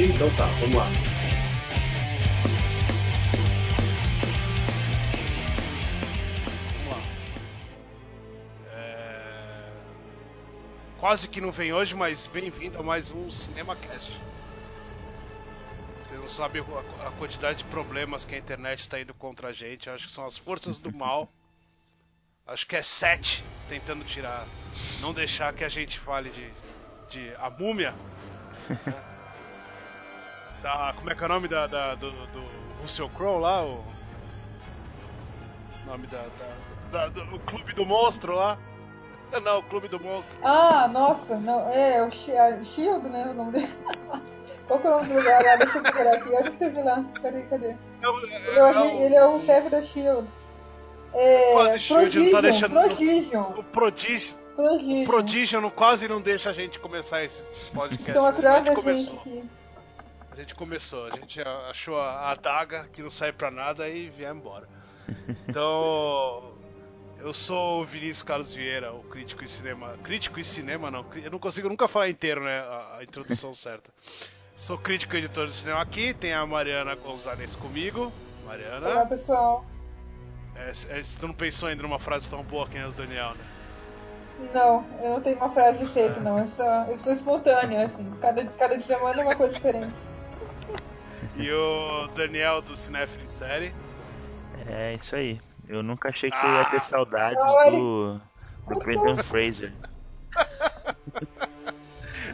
Então tá, vamos lá. Vamos lá. É, Quase que não vem hoje, mas bem-vindo a mais um CinemaCast. Você não sabe a quantidade de problemas que a internet está indo contra a gente. Acho que são as forças do mal. Acho que é sete tentando tirar, não deixar que a gente fale de, de a múmia. né? Da, como é que é o nome da, da- do, do Russell Crowe lá? O nome da, da- da- do o Clube do Monstro lá? Não, o Clube do Monstro. Ah, nossa, não, é, o Shi- a Shield, né, o nome dele. Qual que é o nome do lugar lá? Deixa eu procurar aqui, eu escrevi lá, cadê, cadê? É o- Ele é o, é o- ele é o chefe da Shield. É, Quase Shield, não tá deixando Prodigium, o Prodígio. Prodigium. O Prodigium não- quase não deixa a gente começar esse podcast. Estão atrás da gente aqui. A gente começou, a gente achou a adaga que não sai pra nada e vier embora. Então, eu sou o Vinícius Carlos Vieira, o crítico em cinema. Crítico em cinema não, eu não consigo nunca falar inteiro, né? A, a introdução certa. Sou crítico e editor de cinema aqui, tem a Mariana Gonzalez comigo. Olá, Mariana, pessoal. é, é, tu não pensou ainda numa frase tão boa que nem a do Daniel, né? Não, eu não tenho uma frase de efeito, não. Eu sou, eu sou espontânea, assim. Cada, cada semana é uma coisa diferente. E o Daniel do Cinefilo em Série. É isso aí. Eu nunca achei que eu ia ter saudades do, do Brendan Fraser.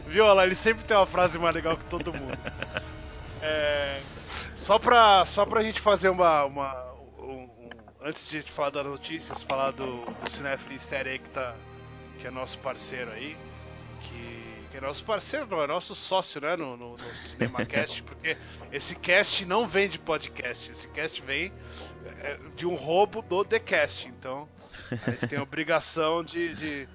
Viu, olha lá, ele sempre tem uma frase mais legal que todo mundo. É, só, pra, só pra gente fazer uma. uma um- um- antes de a gente falar das notícias, falar do, do em série aí que, tá, que é nosso parceiro aí. Que, é nosso parceiro, não, é nosso sócio, né? No, no, no CinemaCast, porque esse cast não vem de podcast, esse cast vem é, de um roubo do TheCast. Então a gente tem a obrigação de- de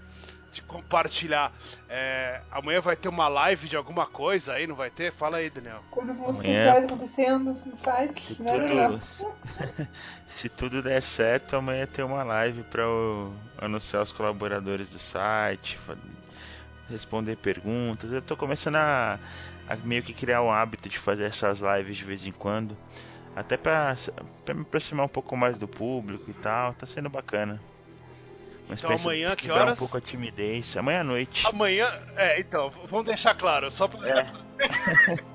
de compartilhar. É, amanhã vai ter uma live de alguma coisa aí, não vai ter? Fala aí, Daniel. Coisas muito Amanhã- especiais acontecendo no site, Se né, Daniel? tudo, se tudo der certo, amanhã tem uma live para anunciar os colaboradores do site, responder perguntas. Eu tô começando a, a meio que criar um hábito de fazer essas lives de vez em quando, até para me aproximar um pouco mais do público e tal. Tá sendo bacana. Uma Então, amanhã, que horas? um pouco a timidez. Amanhã à noite. Amanhã, é, então, vamos deixar claro, só pra É.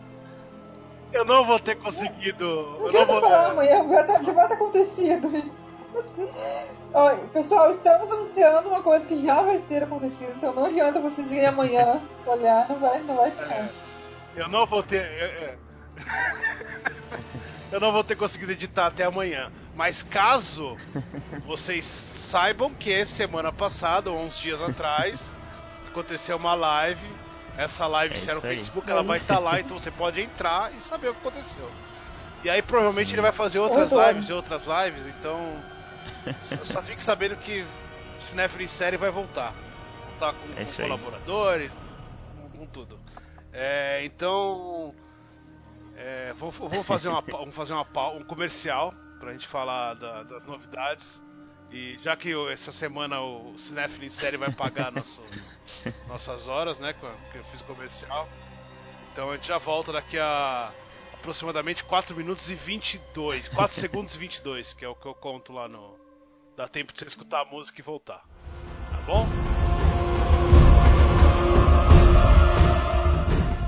Eu não vou ter conseguido. Não Eu não vou. falar amanhã, já, tá, já vai ter acontecido. Pessoal, estamos anunciando uma coisa que já vai ter acontecido, então não adianta vocês irem amanhã olhar, não vai, não vai ficar. Eu não vou ter. é, é. Eu não vou ter conseguido editar até amanhã. Mas caso vocês saibam que semana passada, ou uns dias atrás, aconteceu uma live. Essa live, É se é no aí. Facebook, ela vai estar lá, então você pode entrar e saber o que aconteceu. E aí provavelmente ele vai fazer outras lives e outras lives, então. Só- Só fique sabendo que em série vai voltar. Voltar com, É com colaboradores, com, com tudo. É, então. é, vamos, vamos fazer, uma, vamos fazer uma, um comercial pra gente falar da- das novidades. E já que essa semana o Cinefilo em série vai pagar nosso, nossas horas, né? Que eu fiz o comercial. Então a gente já volta daqui a aproximadamente 4 minutos e 22. 4 segundos e 22, que é o que eu conto lá no. Dá tempo de você escutar a música e voltar. Tá bom?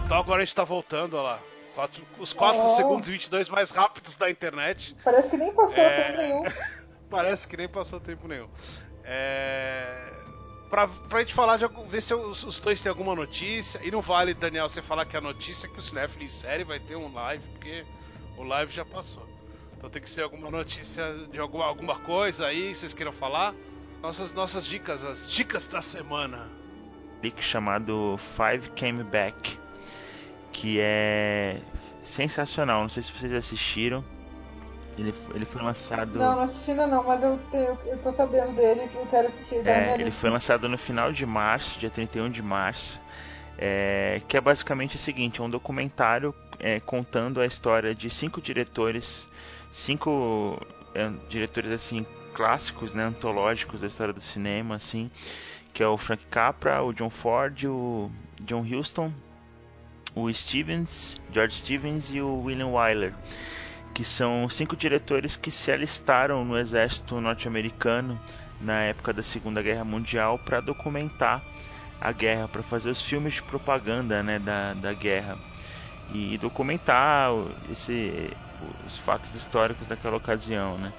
Então agora a gente tá voltando, olha lá. Quatro- os 4 Oh. segundos e 22 mais rápidos da internet. Parece que nem passou É. tempo nenhum. Parece que nem passou tempo nenhum. É... Pra, pra gente falar de ver se os, os dois têm alguma notícia. E não vale, Daniel, você falar que a notícia é que o Cinefilo em série vai ter um live, porque o live já passou. Então tem que ser alguma notícia de alguma, alguma coisa aí, vocês queiram falar. Nossas, nossas dicas, as dicas da semana. clique chamado Five Came Back, que é sensacional. Não sei se vocês assistiram. Ele, ele foi lançado. Não, não assisti ainda não, mas eu, te- eu tô sabendo dele que eu quero assistir. É, ele foi lançado no final de março, dia 31 de março. é, que é basicamente o seguinte: é um documentário é, contando a história de cinco diretores, cinco é, diretores assim clássicos, né, antológicos da história do cinema, assim, que é o Frank Capra, o John Ford, o John Huston, o Stevens, George Stevens e o William Wyler, que são cinco diretores que se alistaram no exército norte-americano na época da Segunda Guerra Mundial para documentar a guerra, para fazer os filmes de propaganda né, da, da guerra e documentar esse, os fatos históricos daquela ocasião, né?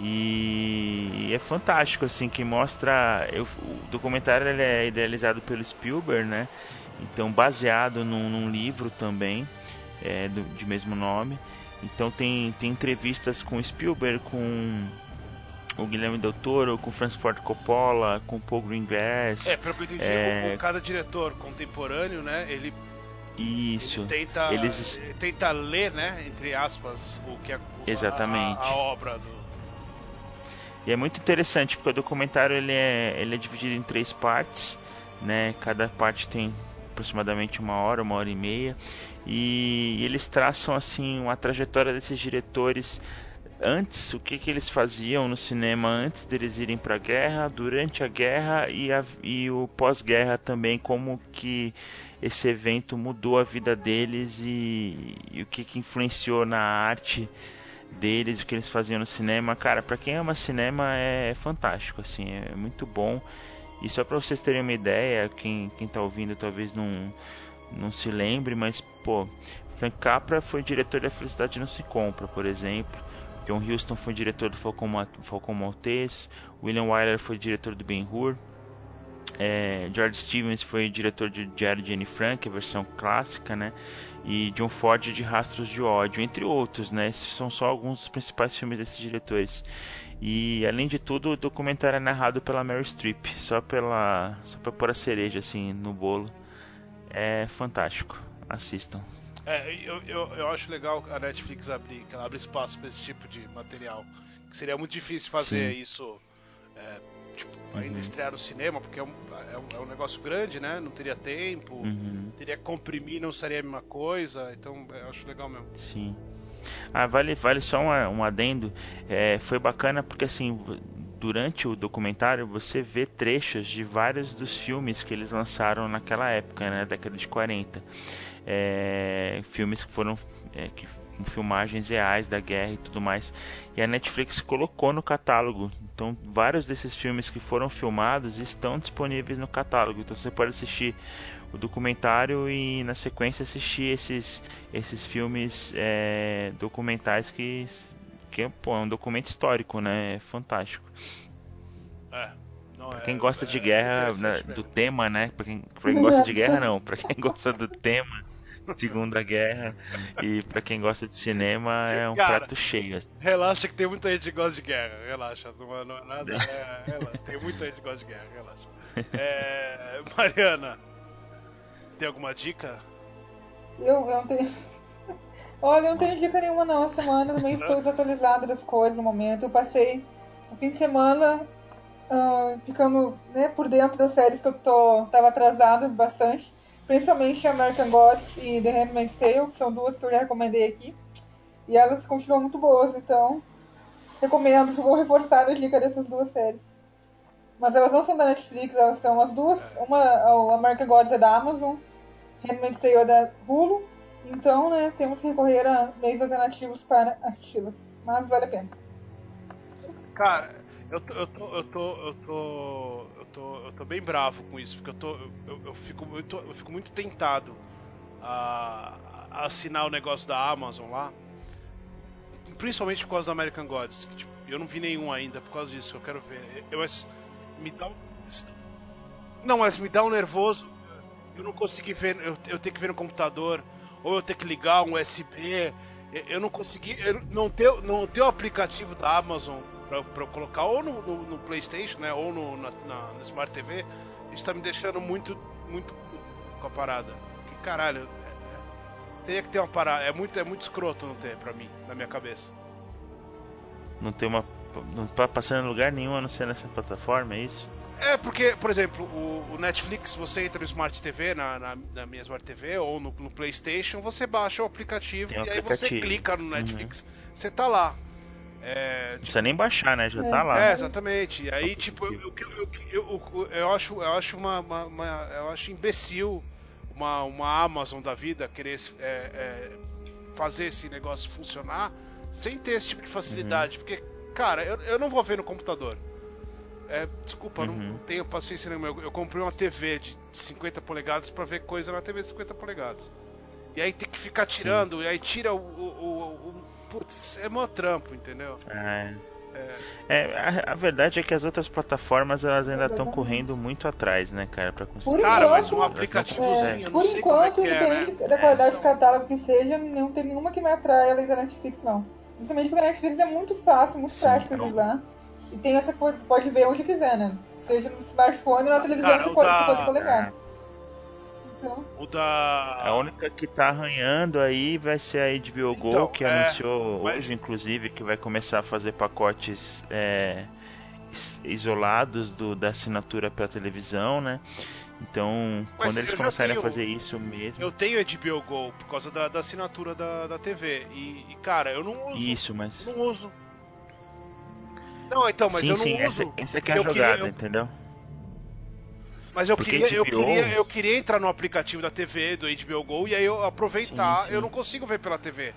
E é fantástico assim que mostra eu, o documentário ele é idealizado pelo Spielberg, né? Então baseado num, num livro também é, do, de mesmo nome. Então tem, tem entrevistas com Spielberg, com o Guilherme Del Toro, com Francis Ford Coppola, com Paul Greengrass. É, pelo que eu entendi, é... cada diretor contemporâneo, né, ele isso. Ele tenta, Eles... ele tenta ler, né, entre aspas, o que é Exatamente. A, a, obra do. E é muito interessante porque o documentário ele é, ele é dividido em três partes, né? Cada parte tem aproximadamente uma hora, uma hora e meia, e eles traçam assim uma trajetória desses diretores antes, o que, que eles faziam no cinema antes deles irem para a guerra, durante a guerra e, a, e o pós-guerra também, como que esse evento mudou a vida deles e, e o que, que influenciou na arte deles, o que eles faziam no cinema. Cara, para quem ama cinema é, é, fantástico, assim, é muito bom. E só para vocês terem uma ideia, quem, quem tá ouvindo talvez não, não se lembre, mas pô, Frank Capra foi diretor da Felicidade Não Se Compra, por exemplo. John Huston foi diretor do Falcão, Falcão Maltese, William Wyler foi diretor do Ben-Hur, é, George Stevens foi diretor de Diário de Anne Frank, a versão clássica, né? E John Ford de Rastros de Ódio, entre outros, né? Esses são só alguns dos principais filmes desses diretores. E além de tudo, o documentário é narrado pela Mary Streep, só pela só para pôr a cereja assim no bolo. É fantástico. Assistam. É, eu, eu, eu acho legal a Netflix abrir, que ela abre espaço para esse tipo de material. Que seria muito difícil fazer Sim. isso, é, tipo, ainda uhum. estrear no cinema, porque é um, é um, é, um, negócio grande, né? Não teria tempo, uhum. teria que comprimir, não seria a mesma coisa. Então, eu acho legal mesmo. Sim. Ah, vale, vale só um, um adendo. É, foi bacana porque assim, durante o documentário você vê trechos de vários dos filmes que eles lançaram naquela época, né, década de 40 é, filmes que foram é, que, com filmagens reais da guerra e tudo mais. E a Netflix colocou no catálogo. Então, vários desses filmes que foram filmados estão disponíveis no catálogo. Então, você pode assistir o documentário e, na sequência, assistir esses, esses filmes é, documentais que, que pô, é um documento histórico, né? É fantástico. É. Não, pra quem é, gosta de é guerra, né, do tema, né? Pra quem, pra quem gosta de guerra, não. Pra quem gosta do tema Segunda Guerra. E pra quem gosta de cinema, é um Cara, prato cheio. Relaxa que tem muita gente que gosta de guerra. Relaxa, não é, não é nada. É, relaxa, tem muita gente que gosta de guerra, relaxa. É, Mariana, tem alguma dica? Eu, eu não tenho. Olha, eu não tenho dica nenhuma não. Essa semana também estou desatualizada das coisas no momento. Eu passei o fim de semana uh, ficando né, por dentro das séries que eu tô, tava atrasado bastante principalmente American Gods e The Handmaid's Tale, que são duas que eu já recomendei aqui. E elas continuam muito boas, então recomendo, vou reforçar a dica dessas duas séries. Mas elas não são da Netflix, elas são as duas. Uma, o American Gods é da Amazon, Handmaid's Tale é da Hulu. Então, né, temos que recorrer a meios alternativos para assisti-las. Mas vale a pena. Cara, eu tô, eu tô, eu tô, eu tô, tô, eu tô bem bravo com isso, porque eu tô, eu, eu fico muito, eu fico muito tentado a, a, assinar o negócio da Amazon lá, principalmente por causa do American Gods. Que, tipo, eu não vi nenhum ainda por causa disso. Eu quero ver. Eu, me dá um, não, mas me dá um nervoso. Eu não consegui ver, eu, eu tenho que ver no computador, ou eu tenho que ligar um USB. Eu, eu não consegui, eu não ter, não o aplicativo da Amazon pra, pra eu colocar ou no, no, no, PlayStation, né? Ou no, na, na, na, Smart TV, isso tá me deixando muito, muito com a parada. Que caralho, é, é, teria que ter uma parada. É muito, é muito escroto não ter pra mim, na minha cabeça. Não tem uma. Não tá passando em lugar nenhum a não ser nessa plataforma, é isso? É, porque, por exemplo, o, o, Netflix, você entra no Smart TV, na, na, na minha Smart TV, ou no, no PlayStation, você baixa o aplicativo e aplicativo. aí você clica no Netflix. Uhum. Você tá lá. É, não precisa nem baixar, né? Já é. tá lá. É, exatamente. E aí, tipo, eu, eu, eu, eu, eu acho, eu acho uma, uma, uma, Eu acho imbecil uma, uma Amazon da vida querer é, é, fazer esse negócio funcionar sem ter esse tipo de facilidade. Uhum. Porque, cara, eu, eu não vou ver no computador. É, desculpa, uhum. não tenho paciência nenhuma. Eu, eu, comprei uma TV de 50 polegadas para ver coisa na TV de 50 polegadas. E aí tem que ficar tirando, Sim. e aí tira o, o, o putz, é mó trampo, entendeu? É. É, a, a, verdade é que as outras plataformas elas ainda estão correndo muito atrás, né, cara, para conseguir. Por cara, mas um aplicativo é, Por é enquanto, é, independente né? da qualidade é, do catálogo que seja, não tem nenhuma que me atrai além da Netflix, não. Principalmente porque a Netflix é muito fácil, muito Sim, prático de usar. E tem essa coisa, pode ver onde quiser, né? Seja no smartphone ou na televisão cara, de 50 polegadas. Então... O da. A única que tá arranhando aí vai ser a HBO Go, então, que é... anunciou mas... hoje, inclusive, que vai começar a fazer pacotes é, isolados do, da assinatura para televisão, né? Então, mas quando eles começarem tenho, a fazer isso mesmo. Eu tenho HBO Go por causa da, da assinatura da, da TV. E, e, cara, eu não uso. Isso, mas. Não uso. Não, então, mas sim, eu não sim, uso. Essa, essa aqui é a jogada, queria, eu... entendeu? Mas eu queria, HBO... eu, queria, eu queria entrar no aplicativo da TV, do HBO Go, e aí eu aproveitar. Sim, sim. Eu não consigo ver pela TV.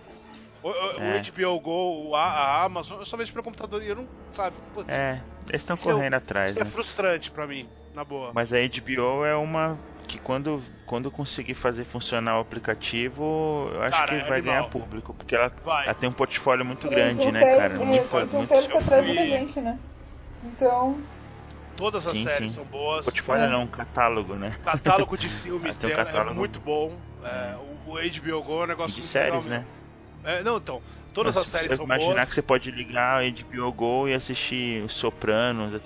O, é. o HBO Go, a, a, Amazon, eu só vejo pelo computador e eu não, sabe? Putz, é, eles estão correndo é, atrás. Isso né? é frustrante pra mim, na boa. Mas a HBO é uma que quando, quando conseguir fazer funcionar o aplicativo, eu acho cara, que é vai ganhar público, porque ela, ela, tem um portfólio muito grande, né, séries, cara? Muito, são muito séries que atraem muita gente, né? Então. Todas as sim, séries sim. são boas. Portfólio é. não, um catálogo, né? Catálogo de filmes um dela é catálogo... é muito bom. É, o, HBO Go é um negócio de muito séries, legal, né? É, não, então, todas Mas as séries são imaginar boas. que você pode ligar o HBO Go e assistir Os Sopranos,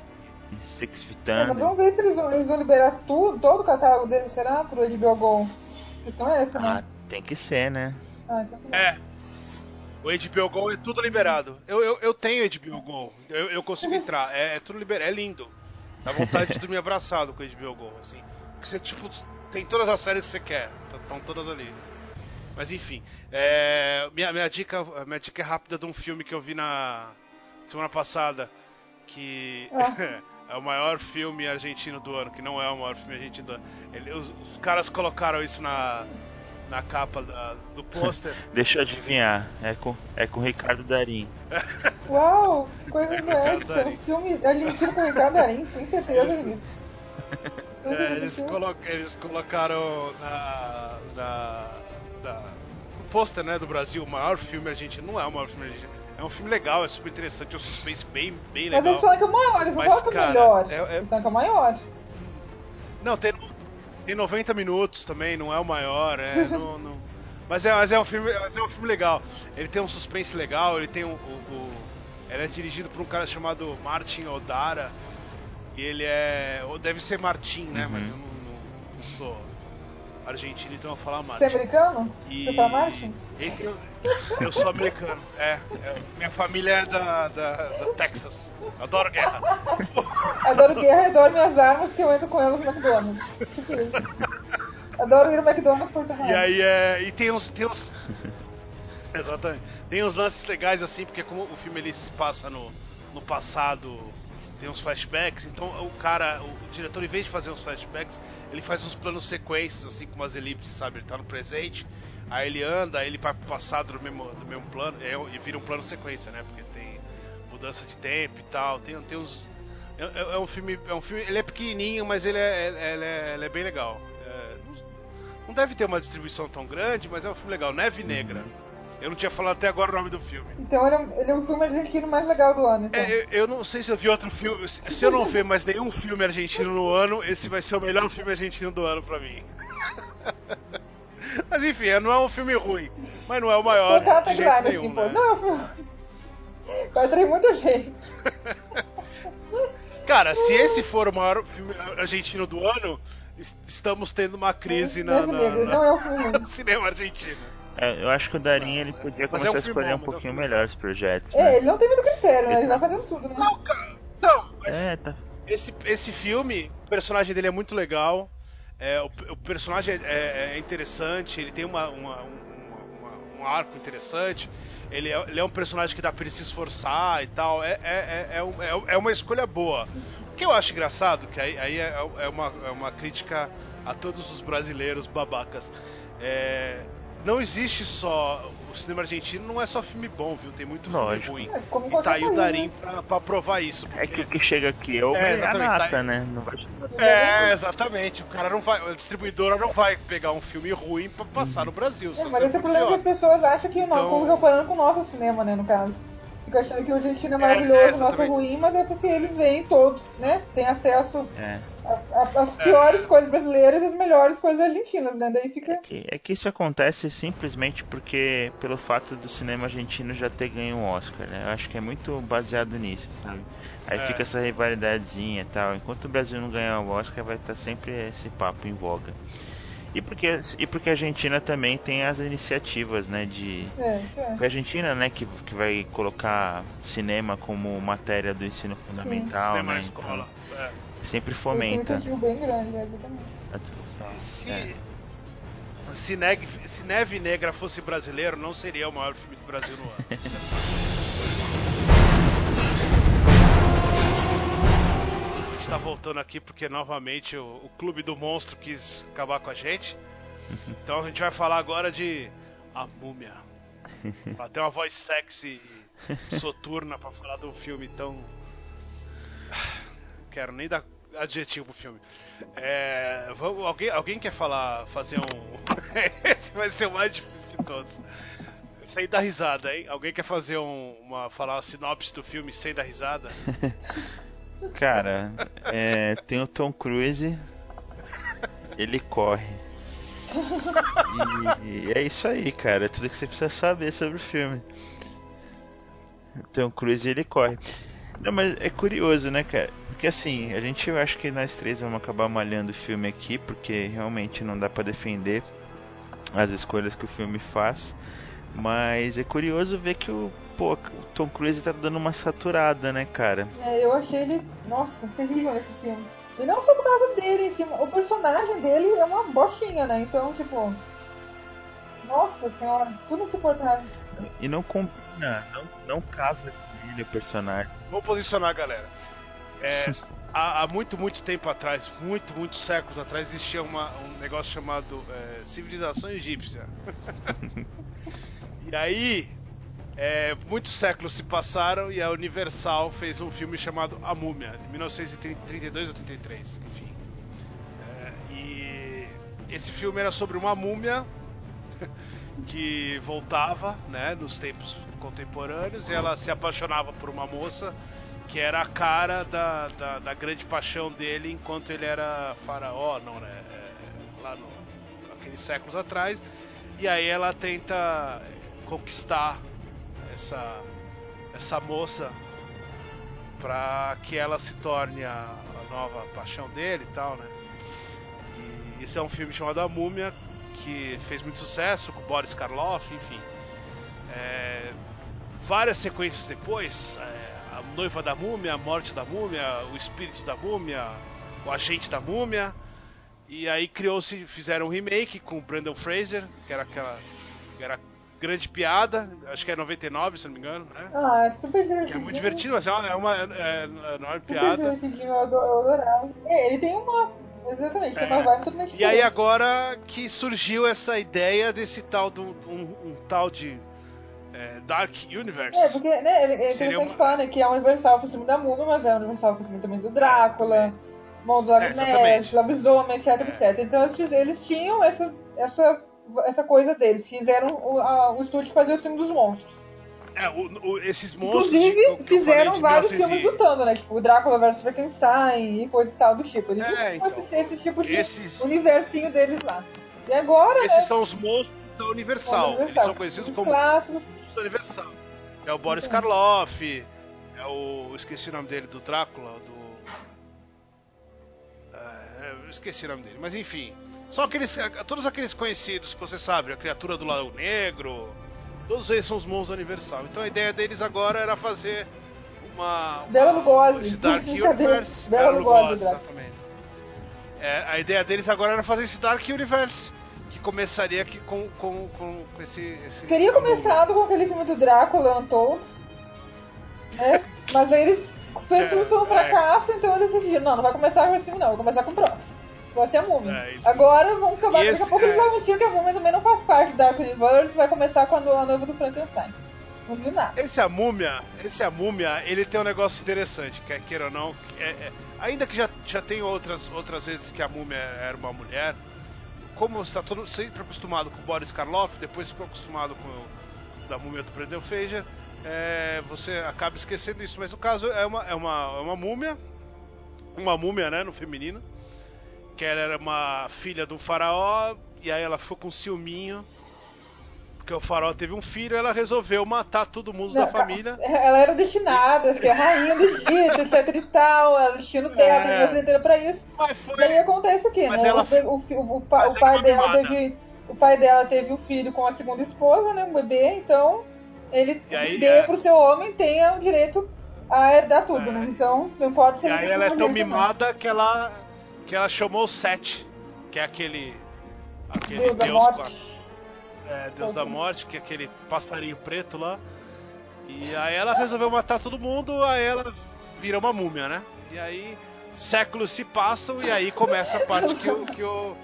Six Feet é, mas vamos ver se eles vão, eles vão liberar tudo, todo o catálogo deles, será? Pro HBO Go. A questão é essa, né? Ah, tem que ser, né? Ah, então tá é. O HBO Go é tudo liberado. Eu, eu, eu tenho HBO Go. Eu, eu consigo entrar. É, é tudo liberado. É lindo. Dá vontade de dormir abraçado com o HBO Go, assim. Porque você, tipo, tem todas as séries que você quer. Estão todas ali. Mas enfim. É, minha, minha, dica, minha dica é rápida de um filme que eu vi na semana passada. Que. Ah. É o maior filme argentino do ano, que não é o maior filme argentino do ano. Ele, os, os, caras colocaram isso na, na capa da, do pôster. Deixa eu adivinhar, é com, é com Ricardo Darim. Uau, que coisa é Um filme argentino com Ricardo Darim, tem certeza disso. É, eles, colo eles colocaram na, na, na, no pôster né, do Brasil o maior filme argentino. Não é o maior filme argentino é um filme legal, é super interessante, é um suspense bem, bem legal. Mas eles falam que é o maior, eles não falam que é o melhor. É, é... Eles falam que é o maior. Não, tem, tem 90 minutos também, não é o maior, é. não, não... Mas, é, mas, é um filme, mas é um filme legal. Ele tem um suspense legal, ele tem um, o, o, Ele é dirigido por um cara chamado Martin Odara. E ele é. Ou deve ser Martin, né? Uhum. Mas eu não, não, não sou argentino, então eu vou falar Martin. Você é americano? E... Você fala Martin? Eu, eu sou americano, é, é, Minha família é da, da, da Texas. adoro guerra. adoro guerra e adoro minhas armas que eu entro com elas no McDonald's. Tipo isso. Adoro ir no McDonald's por E aí é. E tem uns. Tem uns exatamente. Tem uns lances legais assim, porque como o filme ele se passa no, no passado tem uns flashbacks, então o cara, o, diretor, em vez de fazer uns flashbacks, ele faz uns planos sequências, assim, com umas elipses, sabe? Ele tá no presente, Aí ele anda, aí ele vai pro passado do mesmo, do mesmo plano, é, e vira um plano sequência, né? Porque tem mudança de tempo e tal, tem, tem uns. É, é, é um filme. É um filme. Ele é pequenininho, mas ele é, é ele é, ele é bem legal. É, não deve ter uma distribuição tão grande, mas é um filme legal. Neve Negra. Eu não tinha falado até agora o nome do filme. Então ele é, ele é um filme argentino mais legal do ano. Então. É, eu, eu, não sei se eu vi outro filme. Se eu não ver mais nenhum filme argentino no ano, esse vai ser o melhor filme argentino do ano pra mim. Mas enfim, não é um filme ruim. Mas não é o maior. Não tá de jeito nenhum, assim, né? pô. Não é um filme. Vai atrair muita gente. Cara, se esse for o maior filme argentino do ano, estamos tendo uma crise na, na, na, é um no cinema argentino. É, eu acho que o Darinha ele podia começar é um a escolher bom, um pouquinho é um melhor os projetos. É, né? ele não tem muito critério, né? Ele vai fazendo tudo, né? Não, cara. Não, mas é, tá. esse, esse filme, o personagem dele é muito legal. É, o, o, personagem é, é, é, interessante, ele tem uma, uma, uma, um arco interessante. Ele é, ele é, um personagem que dá pra ele se esforçar e tal. É, é, é, é, uma escolha boa. O que eu acho engraçado, que aí, aí é, uma, é uma crítica a todos os brasileiros babacas. É, não existe só. O cinema argentino não é só filme bom, viu? Tem muito Lógico. filme É, ruim. como E tá aí o Darim país, pra, pra provar isso. É que o que chega aqui é o É, nata, tá- né? Não vai É, exatamente. O cara não vai. A distribuidora não vai pegar um filme ruim pra passar Uhum. no Brasil. É, mas esse é é o problema que as pessoas acham que o Então- nosso público comparando com o nosso cinema, né, no caso. Fica achando que o argentino é É, maravilhoso, é, o nosso é ruim, mas é porque eles veem todo, né? Tem acesso É. às piores coisas brasileiras e as melhores coisas argentinas, né? Daí É fica. que, é que isso acontece simplesmente porque pelo fato do cinema argentino já ter ganho um Oscar, né? Eu acho que é muito baseado nisso, sabe? Aí É. fica essa rivalidadezinha e tal. Enquanto o Brasil não ganhar o Oscar, vai estar sempre esse papo em voga. E porque, e porque a Argentina também tem as iniciativas, né? De. É, é. Porque a Argentina, né, que, que vai colocar cinema como matéria do ensino fundamental, Cinema na né? escola. É. Então, sempre Esse é um fomenta incentivo bem grande, exatamente. a discussão. Se, É. se, Neg- se Neve Negra fosse brasileiro, não seria o maior filme do Brasil no ano. a gente tá voltando aqui porque novamente o, o Clube do Monstro quis acabar com a gente. Então a gente vai falar agora de A Múmia. Ela tem uma voz sexy e soturna pra falar de um filme tão. Quero nem dar adjetivo pro filme. É, vamos, alguém, alguém quer falar, fazer um. Esse vai ser o mais difícil de todos. Sem dar risada, hein? Alguém quer fazer um, uma. falar uma sinopse do filme sem dar risada? Cara, é, tem o Tom Cruise, ele corre. E, e é isso aí, cara. É tudo que você precisa saber sobre o filme. Tom Cruise ele corre. Não, mas é curioso, né, cara? Porque assim, a gente eu acho que nós três vamos acabar malhando o filme aqui, porque realmente não dá pra defender as escolhas que o filme faz. Mas é curioso ver que o, pô, o Tom Cruise tá dando uma saturada, né, cara? É, eu achei ele, nossa, terrível nesse filme. E não só por causa dele em cima, o personagem dele é uma bostinha, né? Então, tipo. Nossa senhora, tudo insuportável. E não combina, não, não casa com ele o personagem. Vamos posicionar, galera. É, há, há muito, muito tempo atrás, muito, muitos séculos atrás, existia uma- um negócio chamado é, civilização egípcia. e aí, é, muitos séculos se passaram e a Universal fez um filme chamado A Múmia, de 1932 ou 33, enfim. É, e esse filme era sobre uma múmia que voltava, né, nos tempos contemporâneos, e ela se apaixonava por uma moça que era a cara da, da, da grande paixão dele enquanto ele era faraó, não, né, é, lá no aqueles séculos atrás. E aí ela tenta conquistar essa essa moça para que ela se torne a, a nova paixão dele e tal, né? E esse é um filme chamado A Múmia que fez muito sucesso com Boris Karloff, enfim. É, várias sequências depois, é, a noiva da múmia, a morte da múmia, o espírito da múmia, o agente da múmia. E aí criou-se, fizeram um remake com o Brandon Fraser, que era aquela que era grande piada, acho que é 99, se não me engano, né? Ah, é super Que divertidinho. é muito divertido, mas é uma, é uma, é, não é Super piada. divertidinho, eu ado- eu adorava. É, ele tem uma. Exatamente, tem É. uma vibe totalmente E aí agora que surgiu essa ideia desse tal do um, um tal de é, Dark Universe. É, porque, né, ele- é Seria uma- falar, né, que é Universal foi filme da Múmia, mas é Universal foi filme também do Drácula, Mãos do É. Ness, Lobisomem, etc, É. etc. Então eles, eles tinham essa, essa, essa coisa deles, fizeram o, a- o estúdio fazer o filme dos monstros. É, o- o- esses monstros. Inclusive, de- falei fizeram vários 1900 filmes lutando, né, tipo o Drácula vs Frankenstein e coisa e tal do tipo. Eles É, então. esse, esse tipo de Esses, universinho deles lá. E agora, né, esses são os monstros da Universal. Universal, Eles são conhecidos os como clássicos. Da Universal. É o Boris Então. Karloff, é o. Esqueci o nome dele, do Drácula, do. É, esqueci o nome dele, mas enfim. São aqueles. Todos aqueles conhecidos que você sabe, a criatura do Lago Negro. Todos eles são os monstros da Universal. Então a ideia deles agora era fazer uma. uma Bela Lugosi. Esse Dark. Universe. Bela Bela Lugosi, exatamente. É, a ideia deles agora era fazer esse Dark Universe. Começaria aqui com, com, com, com esse, esse. Teria começado com aquele filme do Drácula Untold, né? Mas aí eles. O filme É, foi um é. fracasso, então eles decidiram: não, não vai começar com esse filme, não, vai começar com o próximo. Vai ser a múmia. É, Agora vamos acabar. Daqui a pouco é... eles anunciam que a múmia também não faz parte do Dark Universe. Vai começar quando a noiva do Frankenstein. Não viu nada. Esse a múmia, esse a múmia, ele tem um negócio interessante, quer queira ou não. É, é, ainda que já, já tem outras, outras vezes que a múmia era uma mulher, como está todo, sempre acostumado com o Boris Karloff, depois ficou acostumado com o da múmia do Brendan Fraser, é, você acaba esquecendo isso. Mas o caso é uma, é uma, é uma múmia, uma múmia, né, no feminino, que ela era uma filha do faraó, e aí ela ficou com ciúminho porque o farol teve um filho, ela resolveu matar todo mundo não, da família. Ela era destinada a ser a rainha do Egito, etc e tal. Ela tinha no teatro, é. a vida pra isso. Mas foi... Daí acontece o quê, Mas né? Ela... O, o, o, o pai dela teve. O pai dela teve um filho com a segunda esposa, né? Um bebê, então ele aí, deu é... pro seu homem tenha o direito a herdar tudo, é. né? Então não pode ser. E aí ela é tão mimada que ela que ela chamou Sete, que é aquele aquele Deus, Deus é, Deus da Morte, que é aquele passarinho preto lá. E aí ela resolveu matar todo mundo, aí ela vira uma múmia, né? E aí séculos se passam e aí começa a parte que o. Que o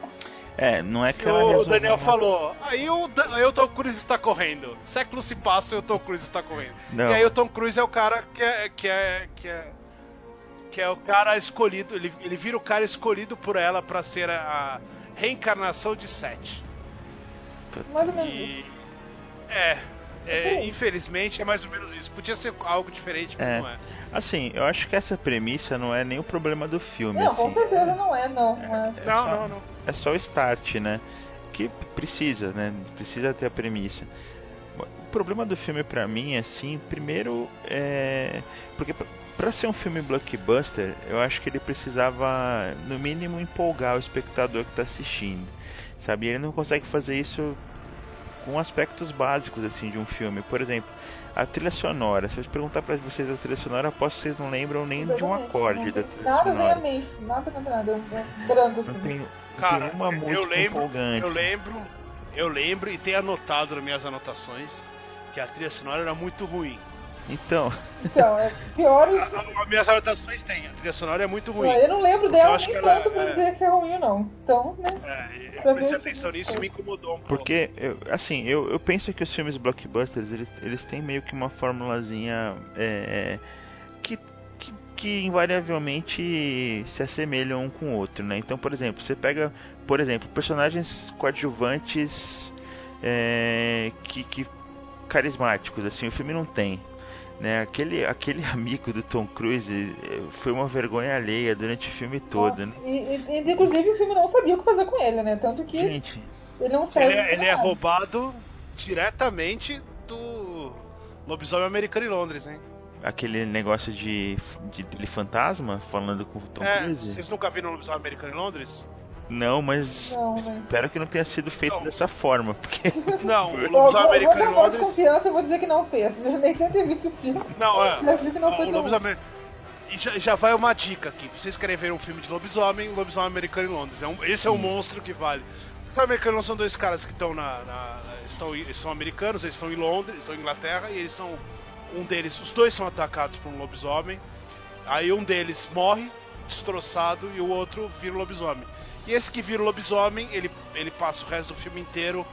é, não é que, que o Daniel falou. Aí o, aí o Tom Cruise está correndo. Séculos se passam e o Tom Cruise está correndo. Não. E aí o Tom Cruise é o cara que é. Que é, que é que é o cara escolhido, ele, ele vira o cara escolhido por ela para ser a, a reencarnação de Seth. Mais ou menos e... isso. É, é, infelizmente é mais ou menos isso. Podia ser algo diferente, mas é. não é. Assim, eu acho que essa premissa não é nem o problema do filme. Não, assim. com certeza não é, não. É, mas... é não, só, não, não. É só o start, né? Que precisa, né? Precisa ter a premissa. O problema do filme para mim, assim, primeiro é. Porque para ser um filme blockbuster, eu acho que ele precisava, no mínimo, empolgar o espectador que tá assistindo sabe? ele não consegue fazer isso com aspectos básicos assim de um filme. Por exemplo, a trilha sonora. Se eu perguntar para vocês a trilha sonora, aposto que vocês não lembram nem Exatamente. de um acorde da trilha nada sonora. Nada vem à mente, nada, nada, nada. É branco assim. Não tem, Cara, tem uma música eu lembro, empolgante. Eu lembro, eu lembro e tenho anotado nas minhas anotações que a trilha sonora era muito ruim. Então. Então, é pior isso. As minhas anotações têm, a trilha sonora é muito ruim. Eu não lembro dela nem tanto ela, pra é... dizer que é ruim, não. Então, né? É, eu prestei atenção nisso e me incomodou um pouco. Porque, eu, assim, eu, eu penso que os filmes blockbusters, eles, eles têm meio que uma formulazinha é, que, que, que invariavelmente se assemelham um com o outro, né? Então, por exemplo, você pega, por exemplo, personagens coadjuvantes é, que, que carismáticos, assim, o filme não tem. Né, aquele, aquele amigo do Tom Cruise eh, foi uma vergonha alheia durante o filme todo. Nossa, né? e, e, inclusive o filme não sabia o que fazer com ele, né? Tanto que Gente, ele não serve. Ele, é, ele é roubado diretamente do lobisomem americano em Londres, hein? Aquele negócio de, de, de fantasma falando com o Tom é, Cruise. Vocês nunca viram o lobisomem americano em Londres? Não, mas não, espero que não tenha sido feito não. dessa forma, porque... Não, o lobisomem americano em Londres... confiança, eu vou dizer que não fez. Eu nem sei ter visto o filme. Não, é. não, o lobisomem... E já, já, vai uma dica aqui. Vocês querem ver um filme de lobisomem, lobisomem americano em Londres. É um, esse é o um monstro que vale. Os americanos são dois caras que estão na, na, estão, são americanos, eles estão em Londres, estão em Inglaterra, e eles são. Um deles, os dois são atacados por um lobisomem. Aí um deles morre, destroçado, e o outro vira um lobisomem. E esse que vira o lobisomem, ele, ele passa o resto do filme inteiro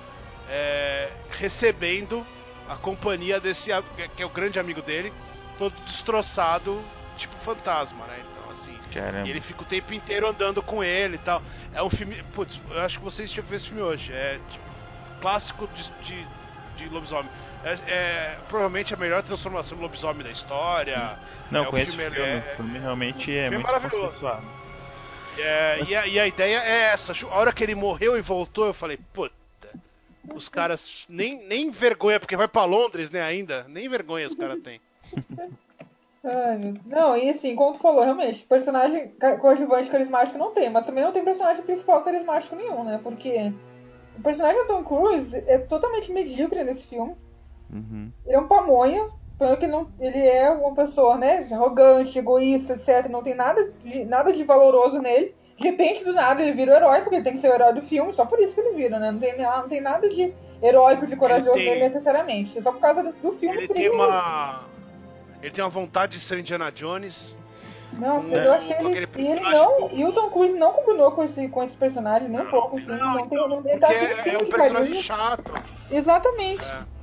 é, recebendo a companhia desse que é o grande amigo dele, todo destroçado, tipo fantasma, né? Então, assim, e ele fica o tempo inteiro andando com ele e tal. É um filme, putz, eu acho que vocês tinham que ver esse filme hoje. É tipo clássico de, de, de lobisomem. É, é, provavelmente a melhor transformação do lobisomem da história. Não, é, conheço o filme, filme, é, o filme realmente é, muito maravilhoso. É, e, a, e, a, ideia é essa. A hora que ele morreu e voltou, eu falei, puta. Os caras nem, nem vergonha, porque vai para Londres, né, ainda. Nem vergonha os caras têm. Ai, não, e assim, como tu falou, realmente, personagem coadjuvante carismático não tem, mas também não tem personagem principal carismático nenhum, né? Porque o personagem do Tom Cruise é totalmente medíocre nesse filme. Uhum. Ele é um pamonha, que não, ele é uma pessoa, né, arrogante, egoísta, etc. Não tem nada de, nada de valoroso nele. De repente, do nada, ele vira o herói, porque ele tem que ser o herói do filme, só por isso que ele vira, né? Não tem, não tem nada de heróico, de corajoso tem, nele necessariamente. É só por causa do, do filme. Ele tem uma. Ele tem uma vontade de ser Indiana Jones. Nossa, eu achei ele. E ele não. E o Tom Cruise não combinou com esse, com esse personagem nem um pouco, assim. Não, tem. Não, ele tá é pingo um personagem carisma. chato. Exatamente. É.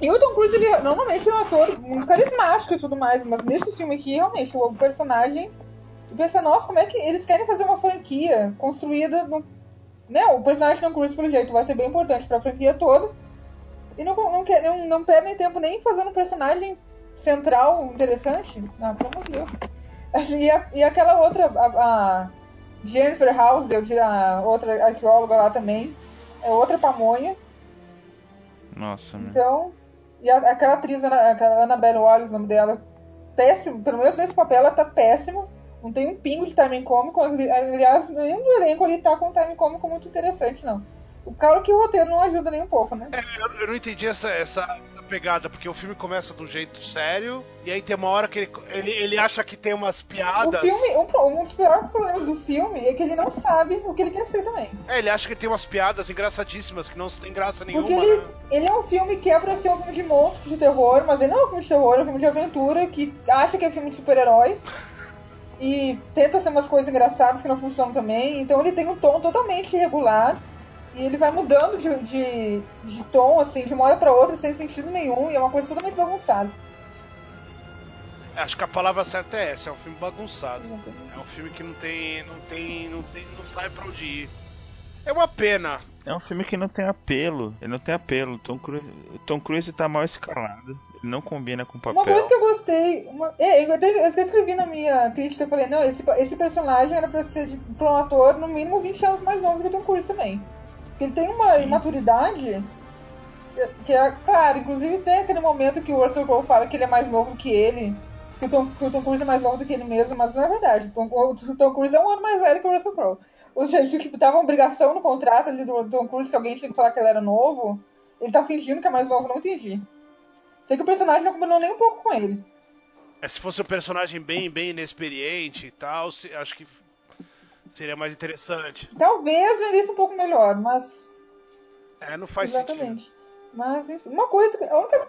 E o Tom Cruise, ele normalmente é um ator muito carismático e tudo mais, mas nesse filme aqui, realmente, o personagem. Tu pensa, nossa, como é que eles querem fazer uma franquia construída no. Né, o personagem Tom Cruise, pelo jeito, vai ser bem importante pra franquia toda. E não, não, quer- não, não perdem tempo nem fazendo um personagem central interessante. Não, pelo amor de Deus. E, a- e aquela outra, a, a Jennifer House, a outra arqueóloga lá também, é outra pamonha. Nossa. Então, e a- aquela atriz, Ana- aquela Annabelle Wallis, o nome dela, péssimo, pelo menos nesse papel ela tá péssima. Não tem um pingo de timing cômico. Aliás, nenhum do elenco ali tá com um timing cômico muito interessante, não. O cara que o roteiro não ajuda nem um pouco, né? Eu, eu não entendi essa, essa pegada, porque o filme começa de um jeito sério, e aí tem uma hora que ele, ele, ele acha que tem umas O piadas. filme, um, um dos piores problemas do filme é que ele não sabe o que ele quer ser também. É, ele acha que tem umas piadas engraçadíssimas que não tem graça nenhuma, Porque ele, né? ele é um filme que é pra ser um filme de monstros, de terror, mas ele não é um filme de terror, é um filme de aventura, que acha que é filme de super-herói. E tenta ser umas coisas engraçadas que não funcionam também. Então ele tem um tom totalmente irregular. E ele vai mudando de, de, de tom, assim, de uma hora pra outra, sem sentido nenhum. E é uma coisa totalmente bagunçada. Acho que a palavra certa é essa, é um filme bagunçado. É um filme que não tem. não tem. não tem. não sabe pra onde ir. É uma pena. É um filme que não tem apelo. Ele não tem apelo. O Tom Cruise, o Tom Cruise tá mal escalado. Ele não combina com o papel. Uma coisa que eu gostei. Uma... É, eu, até, eu até escrevi na minha crítica, eu falei, não, esse, esse personagem era pra ser de, pra um ator no mínimo 20 anos mais novo que o Tom Cruise também. Porque ele tem uma imaturidade que- que é, claro, inclusive tem aquele momento que o Russell Crowe fala que ele é mais novo que ele, que o Tom, que o Tom Cruise é mais novo do que ele mesmo, mas não é verdade. O Tom, o Tom Cruise é um ano mais velho que o Russell Crowe. Ou seja, tipo, tava uma obrigação no contrato ali do Tom Cruise que alguém tinha que falar que ele era novo, ele tá fingindo que é mais novo, não entendi. Sei que o personagem não combinou nem um pouco com ele. É, se fosse um personagem bem, bem inexperiente e tal, se- acho que seria mais interessante. Talvez vendesse um pouco melhor, mas. É, não faz sentido. exatamente. Mas, enfim. Uma coisa. A única,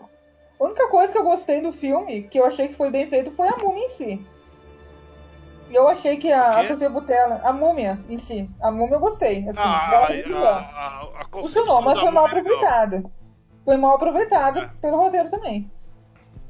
a única coisa que eu gostei do filme, que eu achei que foi bem feito, foi a múmia em si. E eu achei que a, a? Sofia Butella. A múmia em si. A múmia eu gostei. Assim, Ah, dela a, a, a, a Funcionou, mas foi mal é aproveitada. Foi mal aproveitada É. pelo roteiro também.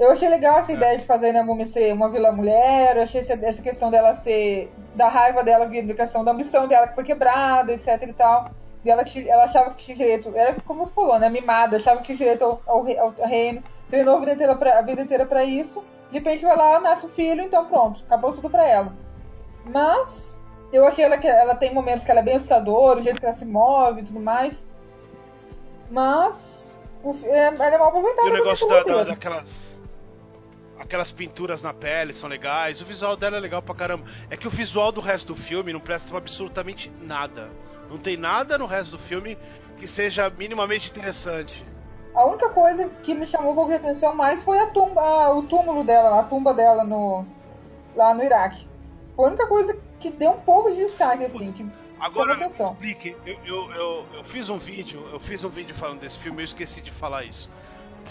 Eu achei legal essa ideia de fazer a Múmia ser uma vilã mulher, eu achei essa, questão dela ser. da raiva dela vindo da questão da ambição dela que foi quebrada, etc e tal. E ela, ela achava que tinha direito, era como você falou, né? Mimada, achava que tinha direito ao, ao, re- ao reino, treinou a vida inteira pra, a vida inteira pra isso. De repente vai lá, nasce o filho, então pronto, acabou tudo pra ela. Mas eu achei ela que ela tem momentos que ela é bem assustadora, o jeito que ela se move e tudo mais. Mas o, é, ela é mal aproveitada. E o negócio da, da- daquelas. Aquelas pinturas na pele são legais, o visual dela é legal pra caramba. É que o visual do resto do filme não presta absolutamente nada. Não tem nada no resto do filme que seja minimamente interessante. A única coisa que me chamou um pouco de atenção mais foi a tumba, a- o túmulo dela, a tumba dela no, lá no Iraque. Foi a única coisa que deu um pouco de destaque, assim, que Agora, atenção. explique, eu, eu, eu, eu fiz um vídeo, eu fiz um vídeo falando desse filme, eu esqueci de falar isso.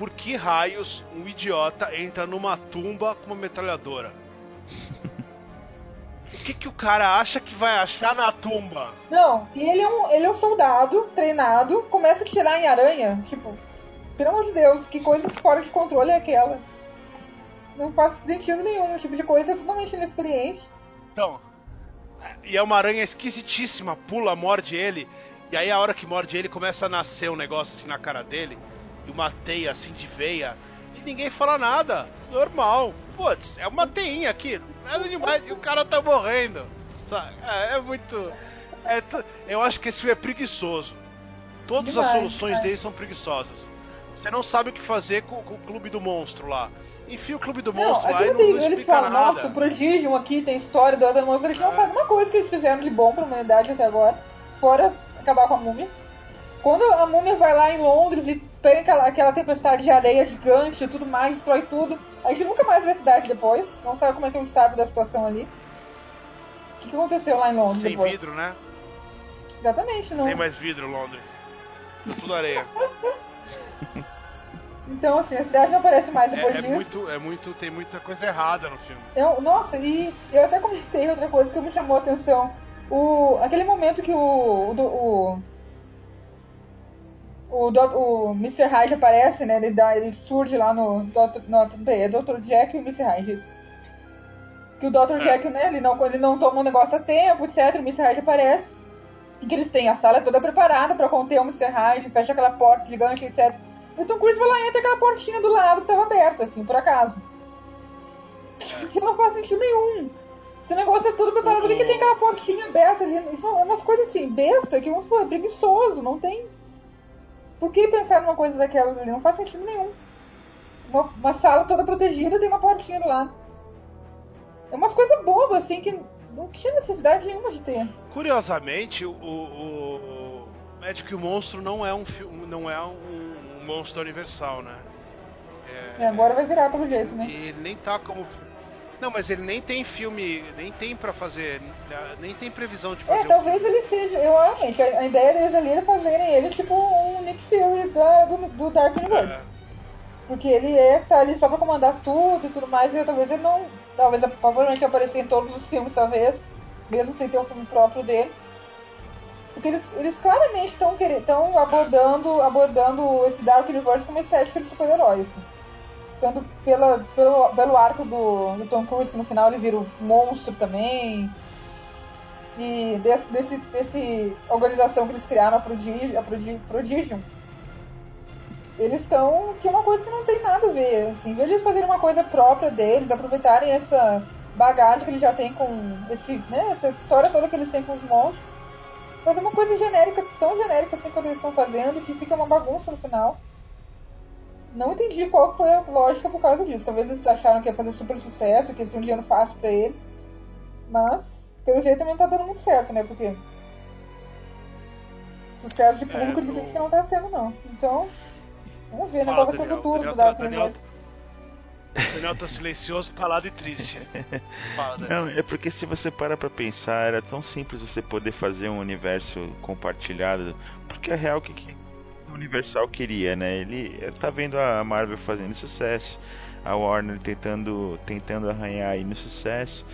Por que raios um idiota entra numa tumba com uma metralhadora? o que, que o cara acha que vai achar na tumba? Não, e ele é um, ele é um soldado treinado, começa a tirar em aranha, tipo, pelo amor de Deus, que coisa fora de controle é aquela? Não faz sentido nenhum, esse tipo de coisa é totalmente inexperiente. Então, e é uma aranha esquisitíssima, pula, morde ele, e aí a hora que morde ele começa a nascer um negócio assim na cara dele, e uma teia assim de veia, e ninguém fala nada, normal. Putz, é uma teinha aqui, nada demais, e o cara tá morrendo. É, é muito. é eu acho que esse filme é preguiçoso. Todas as Demais, soluções é. dele são preguiçosas. Você não sabe o que fazer com, com o Clube do Monstro lá. Enfia o Clube do Não, Monstro lá e não, não eles falam, nada. nossa, o Prodigium aqui tem história do outro monstro, eles não É. fazem uma coisa que eles fizeram de bom pra humanidade até agora, fora acabar com a múmia. Quando a múmia vai lá em Londres e pega aquela, aquela tempestade de areia gigante e tudo mais, destrói tudo, a gente nunca mais vê a cidade depois, não sabe como é que é o estado da situação ali. O que, que aconteceu lá em Londres Sem depois? vidro, né? Exatamente, não. Tem mais vidro, Londres. Tá tudo areia. Então, assim, a cidade não aparece mais depois é, é disso. Muito, é muito, tem muita coisa errada no filme. Eu, nossa, e eu até comentei outra coisa que me chamou a atenção. O, aquele momento que o, o, o, o, o Mr. Hyde aparece, né? Ele, dá, ele surge lá no, Dr, no é Dr. Jack e o Mr. Hyde. Isso. Que o Dr. É. Jack, né? Ele não, ele não toma um negócio a tempo, etc. O Mr. Hyde aparece. E que eles têm a sala toda preparada para conter o Mr. Hyde, fecha aquela porta gigante, etc. E o Tom Cruise vai lá e entra aquela portinha do lado que tava aberta, assim, por acaso. Que não faz sentido nenhum. Esse negócio é tudo preparado. Por que tem aquela portinha aberta ali? Isso é umas coisas assim, besta, que é preguiçoso, não tem. Por que pensar numa coisa daquelas ali? Não faz sentido nenhum. Uma, uma sala toda protegida tem uma portinha do lado. É umas coisas bobas, assim, que não tinha necessidade nenhuma de ter. Curiosamente, o, o, o Médico e o Monstro não é um filme, não é um, um monstro universal, né? É, agora vai virar pelo jeito, né? E ele nem tá como. Não, mas ele nem tem filme, nem tem para fazer, nem tem previsão de fazer. É, talvez ele seja, eu acho, a, a ideia deles ali era fazerem ele tipo um Nick Fury da, do, do Dark Universe. É. Porque ele é, tá ali só pra comandar tudo e tudo mais, e talvez ele não. Talvez provavelmente aparecer em todos os filmes, talvez, mesmo sem ter um filme próprio dele. Porque eles, eles claramente estão abordando, abordando esse Dark Universe como uma estética de super-herói, assim tanto pela, pelo, pelo arco do, do Tom Cruise, que no final ele vira um monstro também. E desse, desse, desse organização que eles criaram, a, Prodig, a Prodig, Prodigium. Eles estão. que é uma coisa que não tem nada a ver. Assim, em vez de fazerem uma coisa própria deles, aproveitarem essa bagagem que eles já têm com esse, né, essa história toda que eles têm com os monstros, fazer uma coisa genérica, tão genérica assim quando eles estão fazendo, que fica uma bagunça no final. Não entendi qual foi a lógica por causa disso. Talvez eles acharam que ia fazer super sucesso, que ia ser um dinheiro fácil para eles. Mas, pelo jeito, também não tá dando muito certo, né? Porque sucesso de público é, de que não tá sendo, não. Então, vamos ver, né? Qual vai ser o futuro do Dark Daniel... O Daniel tá silencioso, calado e triste. Fala, Não, é porque se você para pra pensar, era tão simples você poder fazer um universo compartilhado. Porque a real que, que Universal queria, né? Ele tá vendo a Marvel fazendo sucesso, a Warner tentando, tentando arranhar aí no sucesso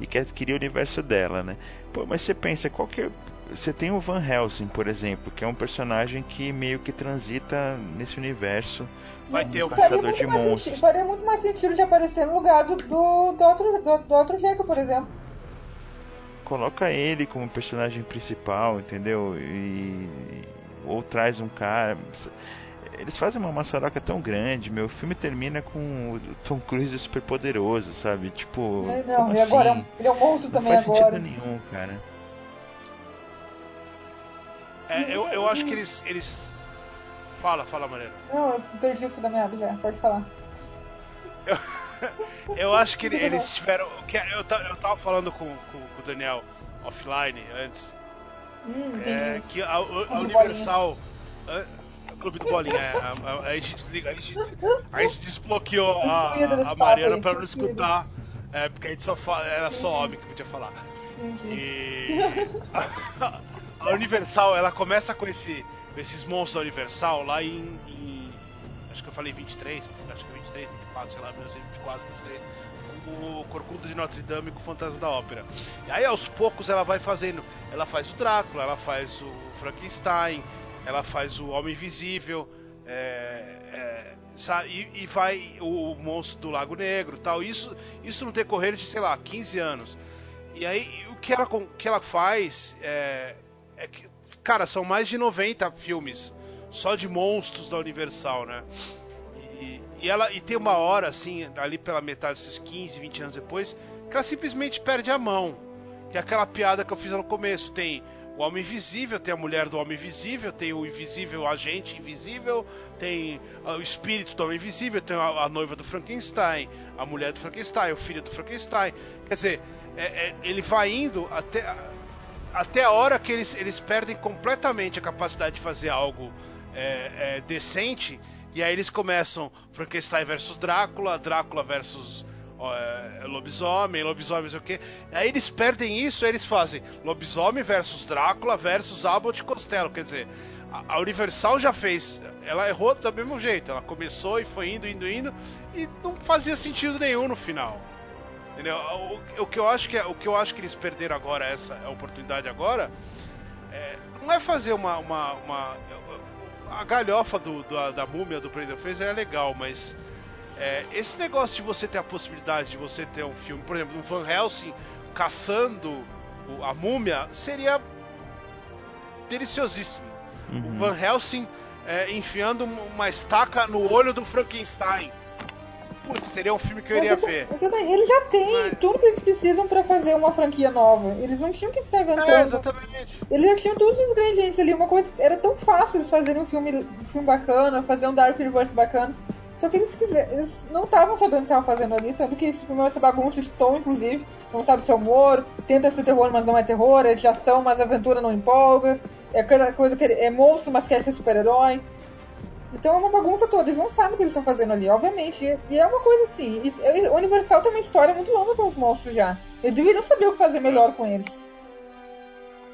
e quer, queria o universo dela, né? Pô, mas você pensa, qual que é... Você tem o Van Helsing, por exemplo, que é um personagem que meio que transita nesse universo. Vai ter o caçador de monstros. Sentido, faria muito mais sentido de aparecer no lugar do, do, do outro, do, do outro Jekyll, por exemplo coloca ele como personagem principal, entendeu? E, ou traz um cara. Eles fazem uma maçaroca tão grande, meu. O filme termina com o Tom Cruise super poderoso, sabe? Tipo. É, não, e assim? agora ele é um monstro não também faz agora. sentido nenhum, cara. É, eu, eu acho que eles, eles. Fala, fala, Mariana. Não, eu perdi o fio da meada já, pode falar. Eu, eu acho que eles tiveram. Eu, eu tava falando com, com, com o Daniel offline antes. Hum, é, que a, a Universal. A, Clube do Bolinha, é, a, a, gente desliga, a gente, a gente desbloqueou a, a Mariana pra não escutar. É, porque a gente só fala, era só homem que podia falar. E a, a, Universal, ela começa com esse, esses monstros da Universal lá em, em, Acho que eu falei 23, acho que é 23, 24, sei lá, 1924, 23 o Corcunda de Notre Dame com o Fantasma da Ópera. E aí aos poucos ela vai fazendo, ela faz o Drácula, ela faz o Frankenstein, ela faz o Homem Invisível, é, é, e, e, vai o, o, Monstro do Lago Negro, tal. Isso, isso no decorrer de sei lá 15 anos. E aí o que ela, que ela faz é, é que, cara, são mais de 90 filmes só de monstros da Universal, né? E, ela, e tem uma hora, assim, ali pela metade desses 15, 20 anos depois, que ela simplesmente perde a mão. Que é aquela piada que eu fiz no começo. Tem o Homem Invisível, tem a mulher do Homem Invisível, tem o Invisível Agente Invisível, tem o espírito do Homem Invisível, tem a, a noiva do Frankenstein, a mulher do Frankenstein, o filho do Frankenstein. Quer dizer, é, é, ele vai indo até, até a hora que eles, eles perdem completamente a capacidade de fazer algo é, é decente e aí eles começam Frankenstein versus Drácula, Drácula versus é, lobisomem, lobisomem, sei o quê. Aí eles perdem isso, aí eles fazem lobisomem versus Drácula versus Abbott e Costello. Quer dizer, a, a Universal já fez. Ela errou do mesmo jeito. Ela começou e foi indo, indo, indo. E não fazia sentido nenhum no final. Entendeu? O, o, que eu acho que é, o que eu acho que eles perderam agora essa oportunidade agora é, não é fazer uma, uma, uma a galhofa do, do, da múmia do Brendan Fraser é legal, mas é, esse negócio de você ter a possibilidade de você ter um filme, por exemplo, um Van Helsing caçando a múmia seria deliciosíssimo. Uhum. O Van Helsing é, enfiando uma estaca no olho do Frankenstein. Putz, seria um filme que eu iria ver. Ele já tem Mas... tudo que eles precisam para fazer uma franquia nova. Eles não tinham que estar inventando. É, exatamente. Eles já tinham todos os ingredientes ali. Uma coisa. Era tão fácil eles fazerem um filme, um filme bacana, fazer um Dark Universe bacana. Só que eles quiseram, eles não estavam sabendo o que estavam fazendo ali, tanto que esse filme é essa bagunça de tom, inclusive. Não sabe se é humor, tenta ser terror, mas não é terror, é de ação, mas a aventura não empolga. É aquela coisa que é monstro, mas quer ser super-herói. Então é uma bagunça toda, eles não sabem o que eles estão fazendo ali, obviamente. E é uma coisa assim, isso, o Universal tem uma história muito longa com os monstros já. Eles deveriam saber o que fazer melhor com eles.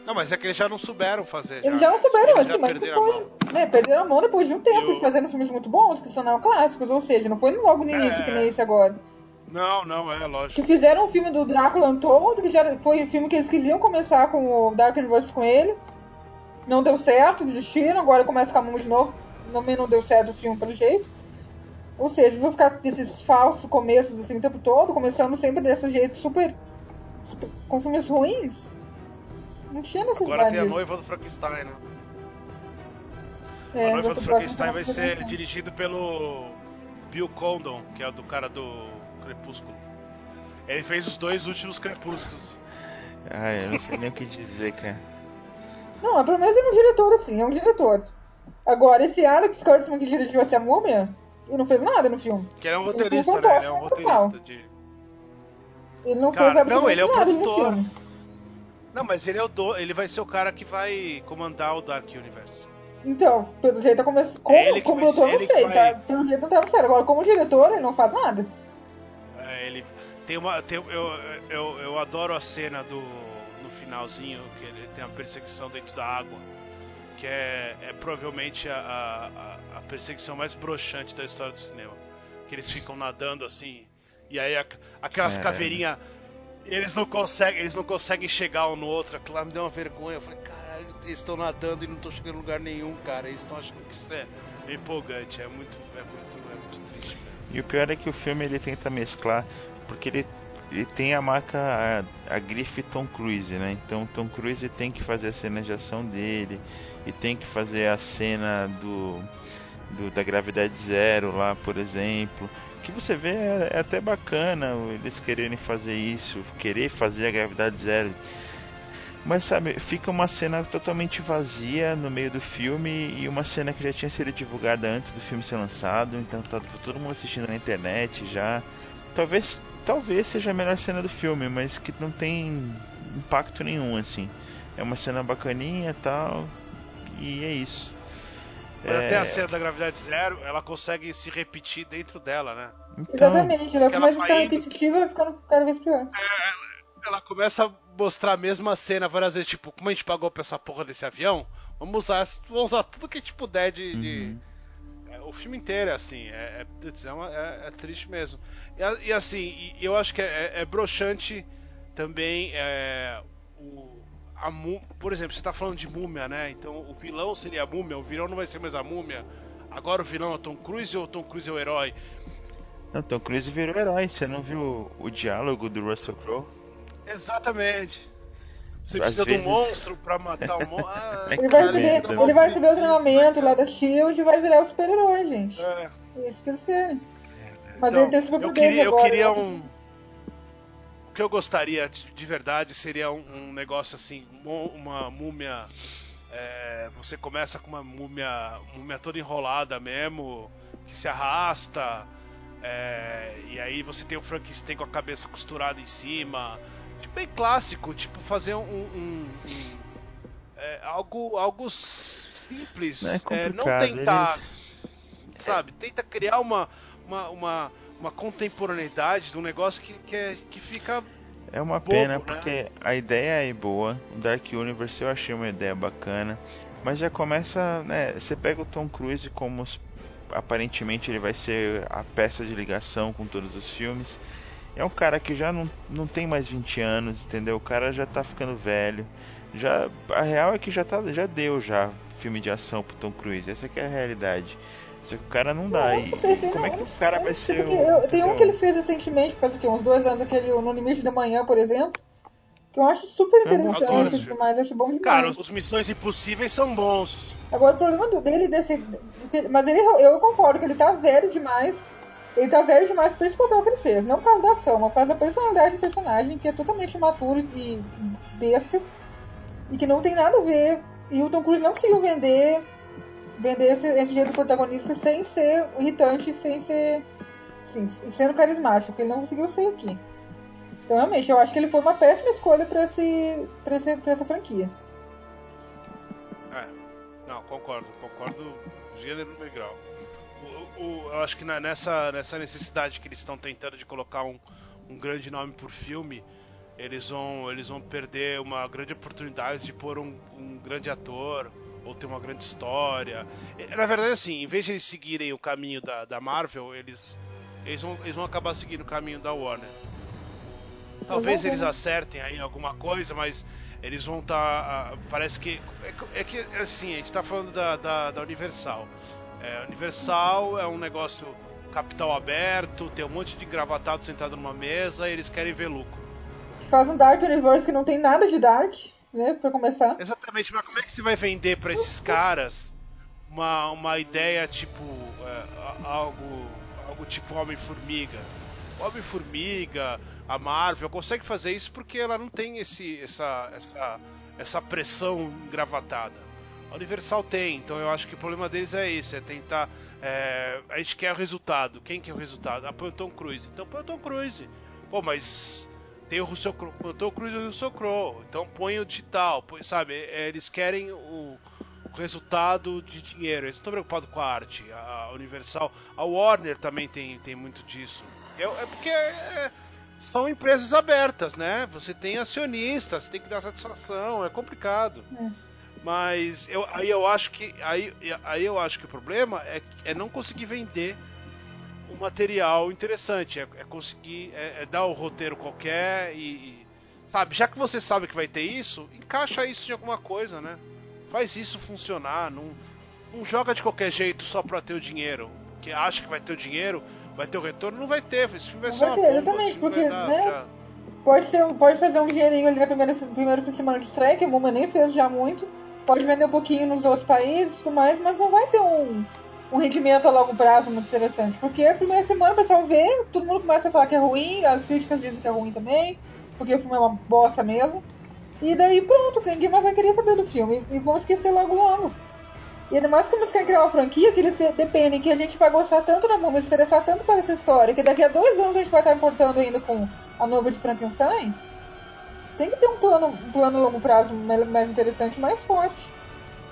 Não, mas é que eles já não souberam fazer. Eles já, já não souberam, assim, mas perderam foi. A né, perderam a mão depois de um tempo, Eu... de fazendo filmes muito bons, que são neoclássicos, ou seja, não foi logo no início é... que nem esse agora. Não, não, é lógico. Que fizeram um filme do Drácula Untold, que já foi um filme que eles queriam começar com o Dark Universe com ele. Não deu certo, desistiram, agora começa com a mão de novo também não deu certo o filme pelo jeito. Ou seja, eles vão ficar esses falsos começos assim o tempo todo, começando sempre desse jeito super, super com filmes ruins. Não tinha necessidade. Agora tem a noiva do Frankenstein, né? É, a noiva do Frankenstein vai ser dirigido pelo Bill Condon, que é do cara do Crepúsculo. Ele fez os dois últimos Crepúsculos. Ah, eu não sei nem o que dizer, cara. Não, pelo menos ele é um diretor, assim, é um diretor. Agora, esse Alex Kurtzman que dirigiu essa múmia, ele não fez nada no filme. Que ele é um roteirista, ele né? Ele é um roteirista de... Ele não cara, fez absolutamente não, ele é o nada produtor. no filme. Não, mas ele é o do... ele vai ser o cara que vai comandar o Dark Universe. Então, pelo jeito come... como, é como produtor eu não sei, vai... tá? Pelo jeito não tá certo. Agora, como diretor, ele não faz nada. É, ele tem uma. Tem, eu, eu, eu adoro a cena do. no finalzinho, que ele tem a perseguição dentro da água que é, é provavelmente a, a, a, perseguição mais broxante da história do cinema. Que eles ficam nadando assim, e aí a, aquelas é. caveirinhas, eles não conseguem, eles não conseguem chegar um no outro. Aquilo lá me deu uma vergonha. Eu falei, caralho, eles estão nadando e não estão chegando em lugar nenhum, cara. Eles estão achando que isso é, empolgante, é muito, é muito, é muito triste. E o pior é que o filme ele tenta mesclar, porque ele ele tem a marca, a, a, grife Tom Cruise, né? Então Tom Cruise tem que fazer a cena de ação dele e tem que fazer a cena do, do da gravidade zero lá, por exemplo. Que você vê é, é até bacana eles quererem fazer isso, querer fazer a gravidade zero. Mas sabe, fica uma cena totalmente vazia no meio do filme e uma cena que já tinha sido divulgada antes do filme ser lançado, então tá todo mundo assistindo na internet já. Talvez talvez seja a melhor cena do filme, mas que não tem impacto nenhum, assim. É uma cena bacaninha e tal, e é isso. Mas é... até a cena da gravidade zero, ela consegue se repetir dentro dela, né? Então, Exatamente, ela começa a ficar repetitiva e ficando cada vez pior. É, ela começa a mostrar a mesma cena várias vezes, tipo, como a gente pagou pra essa porra desse avião, vamos usar, vamos usar tudo que a gente puder de, uhum. de o filme inteiro é assim, é, é, é, é, é triste mesmo. E, e assim, e, eu acho que é, é, é broxante também é, o, a, por exemplo, você está falando de múmia, né? Então o vilão seria a múmia, o vilão não vai ser mais a múmia. Agora o vilão é o Tom Cruise ou o Tom Cruise é o herói? Não, Tom Cruise virou herói. Você não viu o, o diálogo do Russell Crowe? Exatamente. Você precisa vezes... de um monstro pra matar o monstro. Ah, ele, vai receber, ele vai receber o treinamento lá da Shield e vai virar o super-herói, gente. É. é. isso que eles querem. Mas então, ele tem super eu queria, agora, eu queria né? um. O que eu gostaria de, de verdade seria um, um, negócio assim, uma múmia. É, você começa com uma múmia, múmia toda enrolada mesmo, que se arrasta. É, e aí você tem o Frankenstein com a cabeça costurada em cima tipo, bem clássico, tipo fazer um, um, um é, algo, algo simples, não, é é, não tentar, eles... sabe, tenta criar uma, uma, uma, uma contemporaneidade de um negócio que, que, é, que fica é uma bobo, pena né? porque a ideia é boa. O Dark Universe eu achei uma ideia bacana. Mas já começa, né? Você pega o Tom Cruise como aparentemente ele vai ser a peça de ligação com todos os filmes. É um cara que já não, não tem mais 20 anos, entendeu? O cara já tá ficando velho. Já a real é que já tá já deu já filme de ação pro Tom Cruise. Essa é a realidade. Só que o cara não dá. Não, não sei, se como não, é que o cara vai ser? O, eu, tem um que ele fez recentemente, faz o quê? Uns dois anos, aquele No Limite da Manhã, por exemplo. Que eu acho super interessante e tudo mais, acho bom demais. Cara, os Missões Impossíveis são bons. Agora o problema dele desse. Mas ele, eu concordo que ele tá velho demais. Ele tá velho demais por esse papel que ele fez. Não por causa da ação, mas por causa da personalidade do personagem, que é totalmente imaturo e besta. E que não tem nada a ver. E o Tom Cruise não conseguiu vender vender esse, esse jeito do protagonista sem ser irritante, sem ser. Sim, sendo carismático, ele não conseguiu ser aqui. Então, realmente, eu acho que ele foi uma péssima escolha para esse, pra esse, pra essa franquia. É, não, concordo, concordo gênero no grau. O, eu acho que nessa, nessa necessidade que eles estão tentando de colocar um, um grande nome por filme, eles vão, eles vão perder uma grande oportunidade de pôr um, um grande ator, ou ter uma grande história. Na verdade, assim, em vez de eles seguirem o caminho da, da Marvel, eles, eles, vão, eles vão acabar seguindo o caminho da Warner. Talvez eles acertem aí alguma coisa, mas eles vão estar. Tá, parece que. É, é, que, assim, a gente está falando da, da, da Universal. É, Universal é um negócio capital aberto, tem um monte de engravatado sentado numa mesa e eles querem ver lucro. Faz um Dark Universe que não tem nada de Dark né, para começar. Exatamente, mas como é que você vai vender para esses caras uma, uma ideia tipo é, algo algo tipo Homem-Formiga? Homem-Formiga, a Marvel consegue fazer isso porque ela não tem esse essa essa essa pressão gravatada. A Universal tem, então eu acho que o problema deles é esse, é tentar. É, a gente quer o resultado. Quem quer o resultado? Ah, põe o Tom Cruise. Então põe o Tom Cruise. Pô, mas tem o Russell Crowe, o Tom Cruise e o Russell Crowe, então põe o digital, põe, sabe? É, eles querem o, o, resultado de dinheiro, eles estão preocupados com a arte, a Universal, a Warner também tem, tem muito disso. É, é porque é, são empresas abertas, né? Você tem acionistas, tem que dar satisfação, é complicado. É. Mas eu, aí eu acho que aí, aí eu acho que o problema é, é não conseguir vender um material interessante. É, é conseguir é, é dar o um roteiro qualquer e, e, Sabe, já que você sabe que vai ter isso, encaixa isso em alguma coisa, né? Faz isso funcionar. Não, não joga de qualquer jeito só pra ter o dinheiro. Que acha que vai ter o dinheiro, vai ter o retorno, não vai ter. Esse filme vai não ser vai ter, bomba, Exatamente, porque, dar, né? Já... Pode, ser, pode fazer um dinheirinho ali na primeira, primeiro fim de semana de estreia, que a Muma nem fez já muito. Pode vender um pouquinho nos outros países e tudo mais, mas não vai ter um, um rendimento a longo prazo muito interessante. Porque a primeira semana o pessoal vê, todo mundo começa a falar que é ruim, as críticas dizem que é ruim também, porque o filme é uma bosta mesmo. E daí pronto, ninguém mais vai querer saber do filme. E vão esquecer logo logo. E ainda mais como eles querem criar uma franquia que eles dependem que a gente vai gostar tanto da música, se interessar tanto para essa história, que daqui a dois anos a gente vai estar importando ainda com a nova de Frankenstein. Tem que ter um plano, um plano a longo prazo mais interessante, mais forte.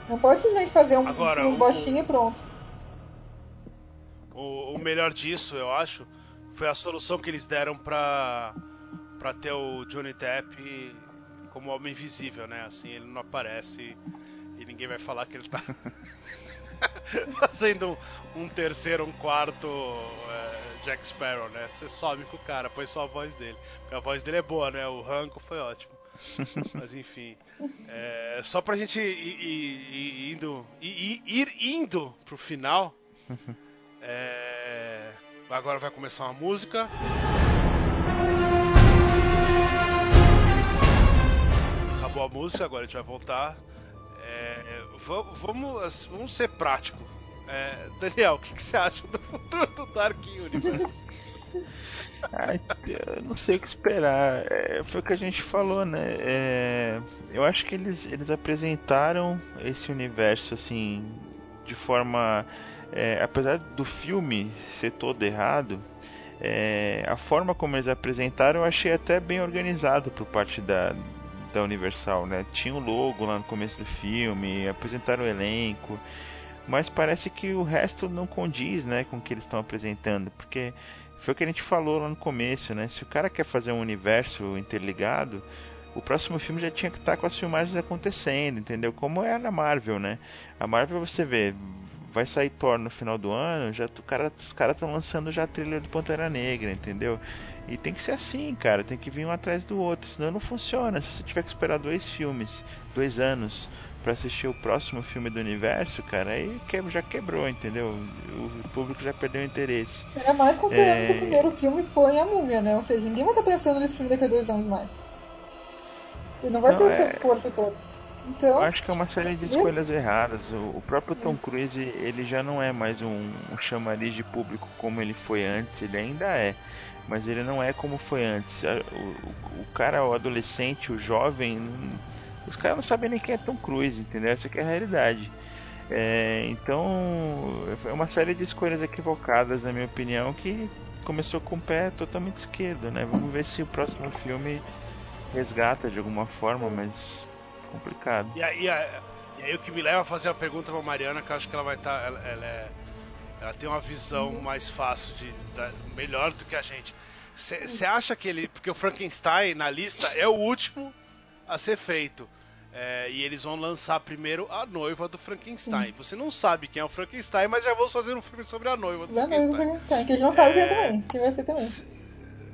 Não pode simplesmente fazer um, Agora, um bostinho e pronto. O, o, melhor disso, eu acho, foi a solução que eles deram pra, pra ter o Johnny Depp como homem invisível, né? Assim, ele não aparece e ninguém vai falar que ele tá fazendo um, um, terceiro, um quarto é, Jack Sparrow, né? Você some com o cara, põe só a voz dele. Porque a voz dele é boa, né? O Ranco foi ótimo. Mas enfim. É, só pra gente ir, ir, ir indo. Ir, ir indo pro final. É... Agora vai começar uma música. Acabou a música, agora a gente vai voltar. É... Vamos, vamos ser prático. É... Daniel, o que, que, você acha do futuro do Dark Universe? Ai, eu não sei o que esperar. É, foi o que a gente falou, né? É, eu acho que eles, eles apresentaram esse universo assim de forma é, apesar do filme ser todo errado, é, a forma como eles apresentaram eu achei até bem organizado por parte da, da Universal, né? Tinha o logo lá no começo do filme, apresentaram o elenco, mas parece que o resto não condiz, né, com o que eles estão apresentando, porque foi o que a gente falou lá no começo, né? Se o cara quer fazer um universo interligado, o próximo filme já tinha que estar com as filmagens acontecendo, entendeu? Como é na Marvel, né? A Marvel você vê, vai sair Thor no final do ano, já cara, os caras estão lançando já a trilha do Pantera Negra, entendeu? E tem que ser assim, cara, tem que vir um atrás do outro, senão não funciona. Se você tiver que esperar dois filmes, dois anos para assistir o próximo filme do universo, cara, aí já quebrou, entendeu? O público já perdeu o interesse. Era mais considerando é... que o primeiro filme foi a múmia, né? Ou seja, ninguém vai estar pensando nesse filme daqui a dois anos mais. E não vai não, ter é... essa força toda. Então, eu acho que é uma série de escolhas erradas. O, o, próprio Tom Cruise, ele já não é mais um, um chamariz de público como ele foi antes, ele ainda é, mas ele não é como foi antes. O, o, o cara, o adolescente, o jovem, os caras não sabem nem quem é Tom Cruise, entendeu? Essa é a realidade. É, então, é uma série de escolhas equivocadas, na minha opinião, que começou com o pé totalmente esquerdo, né? Vamos ver se o próximo filme resgata de alguma forma, mas complicado. E aí, e aí o que me leva a fazer a pergunta pra Mariana, que eu acho que ela vai estar. Tá, ela, ela, é, ela, tem uma visão mais fácil, de, da, melhor do que a gente. Você acha que ele. Porque o Frankenstein na lista é o último a ser feito. É, e eles vão lançar primeiro a noiva do Frankenstein. Sim. Você não sabe quem é o Frankenstein, mas já vão fazer um filme sobre a noiva do da Frankenstein. Noiva do Frankenstein, que gente não sabe quem é também, quem vai ser também.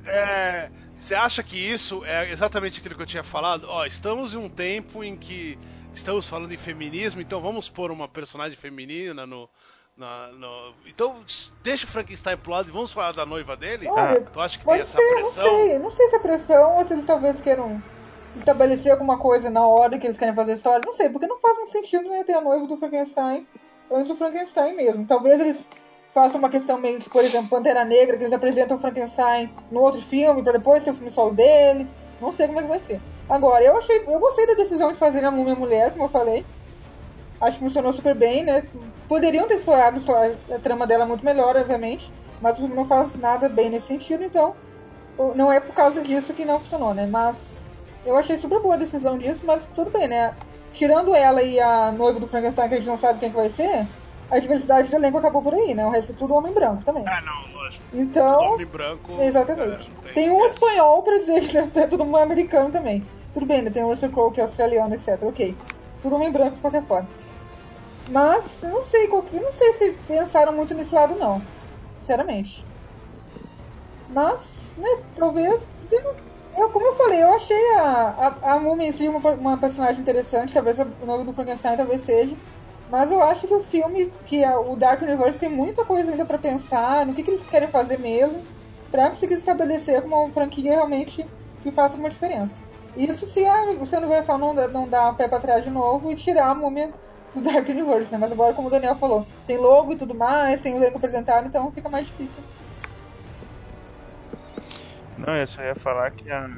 É, você acha que isso é exatamente aquilo que eu tinha falado? Ó, estamos em um tempo em que estamos falando em feminismo, então vamos pôr uma personagem feminina no. Na, no... Então, deixa o Frankenstein pro lado e vamos falar da noiva dele? Olha, tu acha que tem essa ser, pressão? Não sei, não sei se é pressão ou se eles talvez queiram estabelecer alguma coisa na hora que eles querem fazer a história. Não sei, porque não faz muito sentido né, ter a noiva do Frankenstein antes do Frankenstein mesmo. Talvez eles faça uma questão meio de, por exemplo, Pantera Negra, que eles apresentam Frankenstein no outro filme, para depois ter o filme solo dele. Não sei como é que vai ser. Agora, eu achei. Eu gostei da decisão de fazer a Múmia Mulher, como eu falei. Acho que funcionou super bem, né? Poderiam ter explorado a, a trama dela muito melhor, obviamente. Mas o filme não faz nada bem nesse sentido, então. Não é por causa disso que não funcionou, né? Mas. Eu achei super boa a decisão disso, mas tudo bem, né? Tirando ela e a noiva do Frankenstein, que a gente não sabe quem que vai ser, a diversidade do elenco acabou por aí, né? O resto é tudo homem branco também. Ah, não, lógico. Então. Tudo homem branco. Exatamente. É, tem, tem um espanhol pra dizer que é tudo americano também. Tudo bem, né? Tem o Russell Crowe que é australiano, etc. Ok. Tudo homem branco de qualquer forma. Mas eu não sei eu não sei se pensaram muito nesse lado não. Sinceramente. Mas, né, talvez. Eu, como eu falei, eu achei a, a, a Múmia em si uma, uma personagem interessante, talvez o nome do Frankenstein talvez seja. Mas eu acho que o filme, que é o Dark Universe tem muita coisa ainda para pensar, no que, que eles querem fazer mesmo, para conseguir estabelecer uma franquia realmente que faça uma diferença. Isso se a, se a Universal não, não dá o pé para trás de novo e tirar a múmia do Dark Universe, né? Mas agora, como o Daniel falou, tem logo e tudo mais, tem o elenco apresentado, então fica mais difícil. Não, eu só ia falar que a,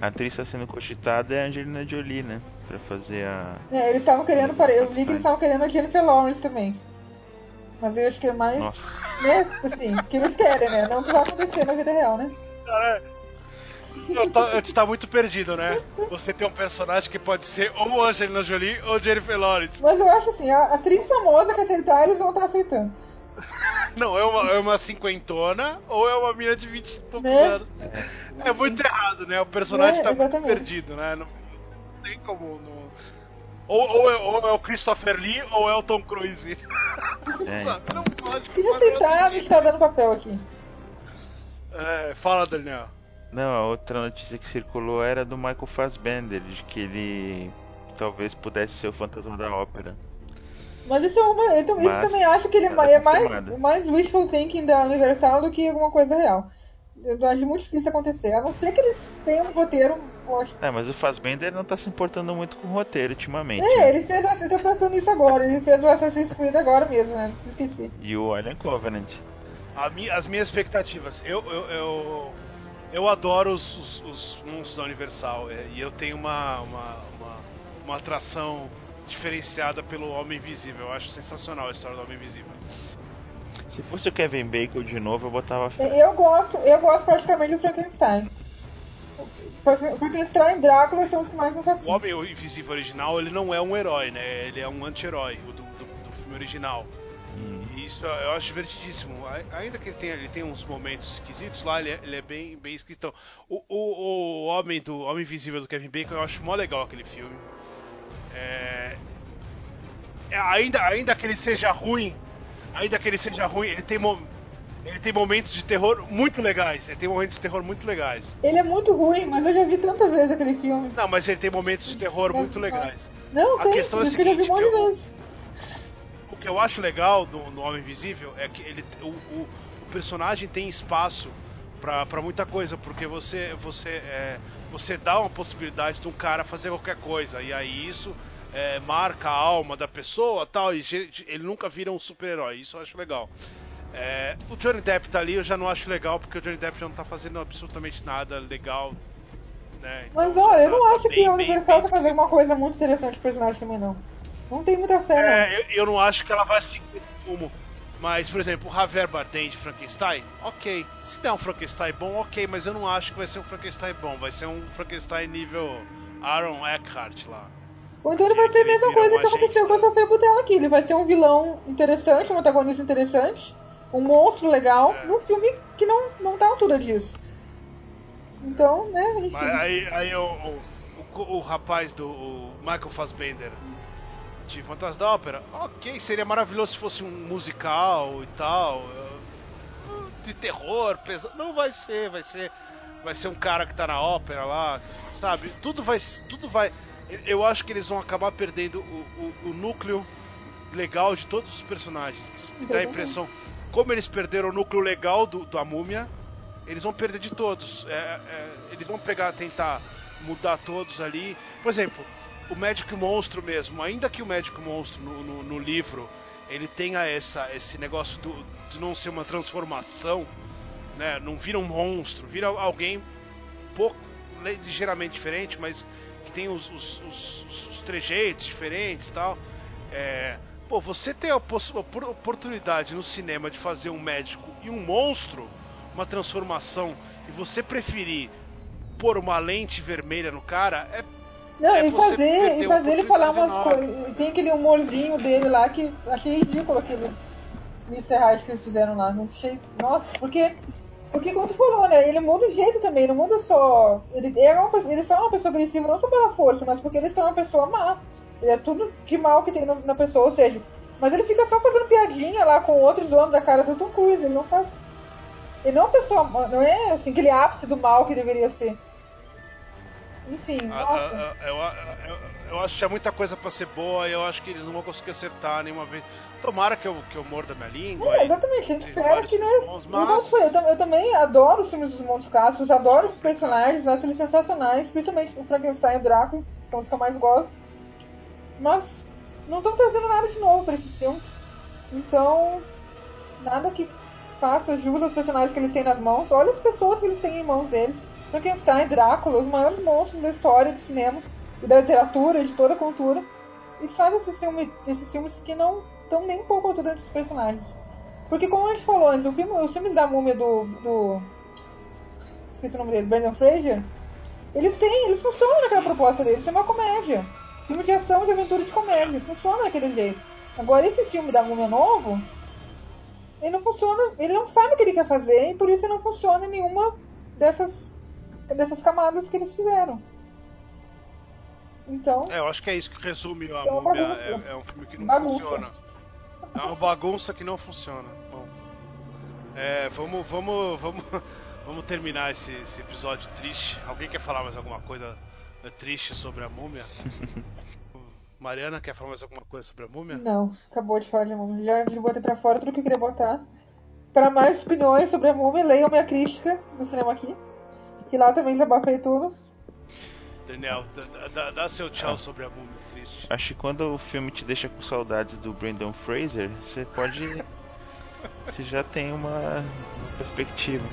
a atriz está sendo cogitada é a Angelina Jolie, né? Pra fazer a. É, eles estavam querendo. Eu li que eles estavam querendo a Jennifer Lawrence também. Mas eu acho que é mais. Nossa. Né? Assim, que eles querem, né? Não que vai acontecer na vida real, né? Cara. Tu tá muito perdido, né? Você tem um personagem que pode ser ou Angelina Jolie ou Jennifer Lawrence. Mas eu acho assim, a atriz famosa que aceitar, eles vão estar aceitando. Não, é uma, é uma cinquentona ou é uma mina de 20 e poucos né? anos. É muito errado, né? O personagem é, tá muito perdido, né? Não, não tem como. Não... Ou, ou, é, ou, é, o Christopher Lee ou é o Tom Cruise. É. não pode. Queria aceitar, me está dando papel aqui. É, fala, Daniel. Não, a outra notícia que circulou era do Michael Fassbender, de que ele talvez pudesse ser o fantasma da ópera. Mas isso, é uma, eu, isso Mas, também acho que ele é, é mais, mais wishful thinking da Universal do que alguma coisa real. Eu acho muito difícil acontecer. A não ser que eles tenham um roteiro. É, mas o Fassbender não tá se importando muito com o roteiro ultimamente. É, né? ele fez. Eu tô pensando nisso agora. Ele fez o Assassin's Creed agora mesmo, né? Esqueci. E o Alien Covenant. Mi, as minhas expectativas. Eu, eu, eu, eu adoro os, os, os monstros da Universal. É, e eu tenho uma, uma, uma, uma atração diferenciada pelo Homem Invisível. Eu acho sensacional a história do Homem Invisível. Se fosse o Kevin Bacon de novo, eu botava fé. Eu gosto, eu gosto particularmente do Frankenstein. Frankenstein e Drácula são os que mais me fascinam. O Homem Invisível original, ele não é um herói, né? Ele é um anti-herói do, do, do, filme original. Hum. E Isso eu acho divertidíssimo. Ainda que ele tenha, ele tenha uns momentos esquisitos lá, ele é, ele é bem, bem esquisito. O, o, o Homem do Homem Invisível do Kevin Bacon, eu acho mó legal aquele filme. É, é, ainda, ainda que ele seja ruim, ainda que ele seja ruim, ele tem, ele tem momentos de terror muito legais. Ele tem momentos de terror muito legais. Ele é muito ruim, mas eu já vi tantas vezes aquele filme. Não, mas ele tem momentos de terror mas, muito legais. Não, a tem, questão é a seguinte, que eu. O que eu acho legal no, no Homem Invisível é que ele, o, o, o personagem tem espaço para muita coisa, porque você você é, você dá uma possibilidade de um cara fazer qualquer coisa e aí isso é, marca a alma da pessoa tal, e ele nunca vira um super-herói. Isso eu acho legal. É, o Johnny Depp tá ali, eu já não acho legal, porque o Johnny Depp já não tá fazendo absolutamente nada legal. Né? Então, Mas olha, tá, eu não tá acho bem, que a Universal tá fazendo uma coisa muito interessante pro personagem também, não. Não tem muita fé, é, eu, eu, não acho que ela vai seguir como. Mas, por exemplo, o Javier Bardem de Frankenstein, ok. Se der um Frankenstein bom, ok, mas eu não acho que vai ser um Frankenstein bom. Vai ser um Frankenstein nível Aaron Eckhart lá. Ou então ele vai ser a mesma coisa que aconteceu com a Sofia Butella aqui. Ele vai ser um vilão interessante, um antagonista interessante, um monstro legal, é. num filme que não, não tá à altura disso. Então, né, enfim. Mas aí, aí o, o, o, o rapaz do o Michael Fassbender de Fantasma da Ópera, ok, seria maravilhoso se fosse um musical e tal. De terror, pesado. Não vai ser, vai ser. Vai ser um cara que tá na ópera lá, sabe? Tudo vai. Tudo vai eu acho que eles vão acabar perdendo o, o, o núcleo legal de todos os personagens. Me dá a impressão. Como eles perderam o núcleo legal do, da múmia, eles vão perder de todos. É, é, eles vão pegar, tentar mudar todos ali. Por exemplo, o médico monstro mesmo, ainda que o médico monstro no, no, no livro ele tenha essa, esse negócio do, de não ser uma transformação, né? Não vira um monstro, vira alguém pouco ligeiramente diferente, mas que tem os, os, os, os trejeitos diferentes tal. É, pô, você ter a, a oportunidade no cinema de fazer um médico e um monstro, uma transformação, e você preferir pôr uma lente vermelha no cara, é. Não, é e fazer, e fazer ele falar umas coisas. Tem aquele humorzinho dele lá que achei ridículo aquele Mr. Hyde que eles fizeram lá. Não achei. Nossa, porque porque como tu falou, né? Ele muda o jeito também, não muda só. Ele é uma, ele só é uma pessoa agressiva, não só pela força, mas porque ele é uma pessoa má. Ele é tudo de mal que tem na pessoa, ou seja. Mas ele fica só fazendo piadinha lá com outros homens da cara do Tom Cruise. Ele não faz. Ele não é uma pessoa. Não é assim, aquele ápice do mal que deveria ser. Enfim, ah, nossa. Ah, ah, eu, eu, eu, acho que tinha muita coisa pra ser boa e eu acho que eles não vão conseguir acertar nenhuma vez. Tomara que eu, que eu morda minha língua. É, exatamente, a gente espera que, né? Mas... Eu, eu, também adoro os filmes dos Montes Castros, adoro esses personagens, acho eles sensacionais, principalmente o Frankenstein e o Drácula, são os que eu mais gosto. Mas não estão trazendo nada de novo para esses filmes. Então, nada que faça jus aos personagens que eles têm nas mãos. Olha as pessoas que eles têm em mãos deles. Frankenstein, Drácula, os maiores monstros da história do cinema e da literatura, de toda a cultura. Eles fazem esses filmes, esses filmes que não estão nem um pouco à altura desses personagens. Porque como a gente falou antes, filme, os filmes da múmia do, do. Esqueci o nome dele, Brandon Fraser. Eles têm, eles funcionam naquela proposta deles, é uma comédia. Filme de ação, de aventura de comédia. Funciona daquele jeito. Agora esse filme da múmia novo, ele não funciona, ele não sabe o que ele quer fazer e por isso ele não funciona em nenhuma dessas, dessas camadas que eles fizeram. Então. É, eu acho que é isso que resume a é múmia. É, é, um filme que não bagunça. funciona. É uma bagunça que não funciona. Bom. É, vamos, vamos, vamos, vamos terminar esse, esse, episódio triste. Alguém quer falar mais alguma coisa né, triste sobre a múmia? Mariana, quer falar mais alguma coisa sobre a múmia? Não, acabou de falar de múmia. Já, já botei pra fora tudo que eu queria botar. Para mais opiniões sobre a múmia, leiam minha crítica no cinema aqui. Que lá também desabafei tudo. Daniel, dá, dá seu tchau ah. sobre a múmia triste. Acho que quando o filme te deixa com saudades do Brandon Fraser, você pode. você já tem uma, uma perspectiva.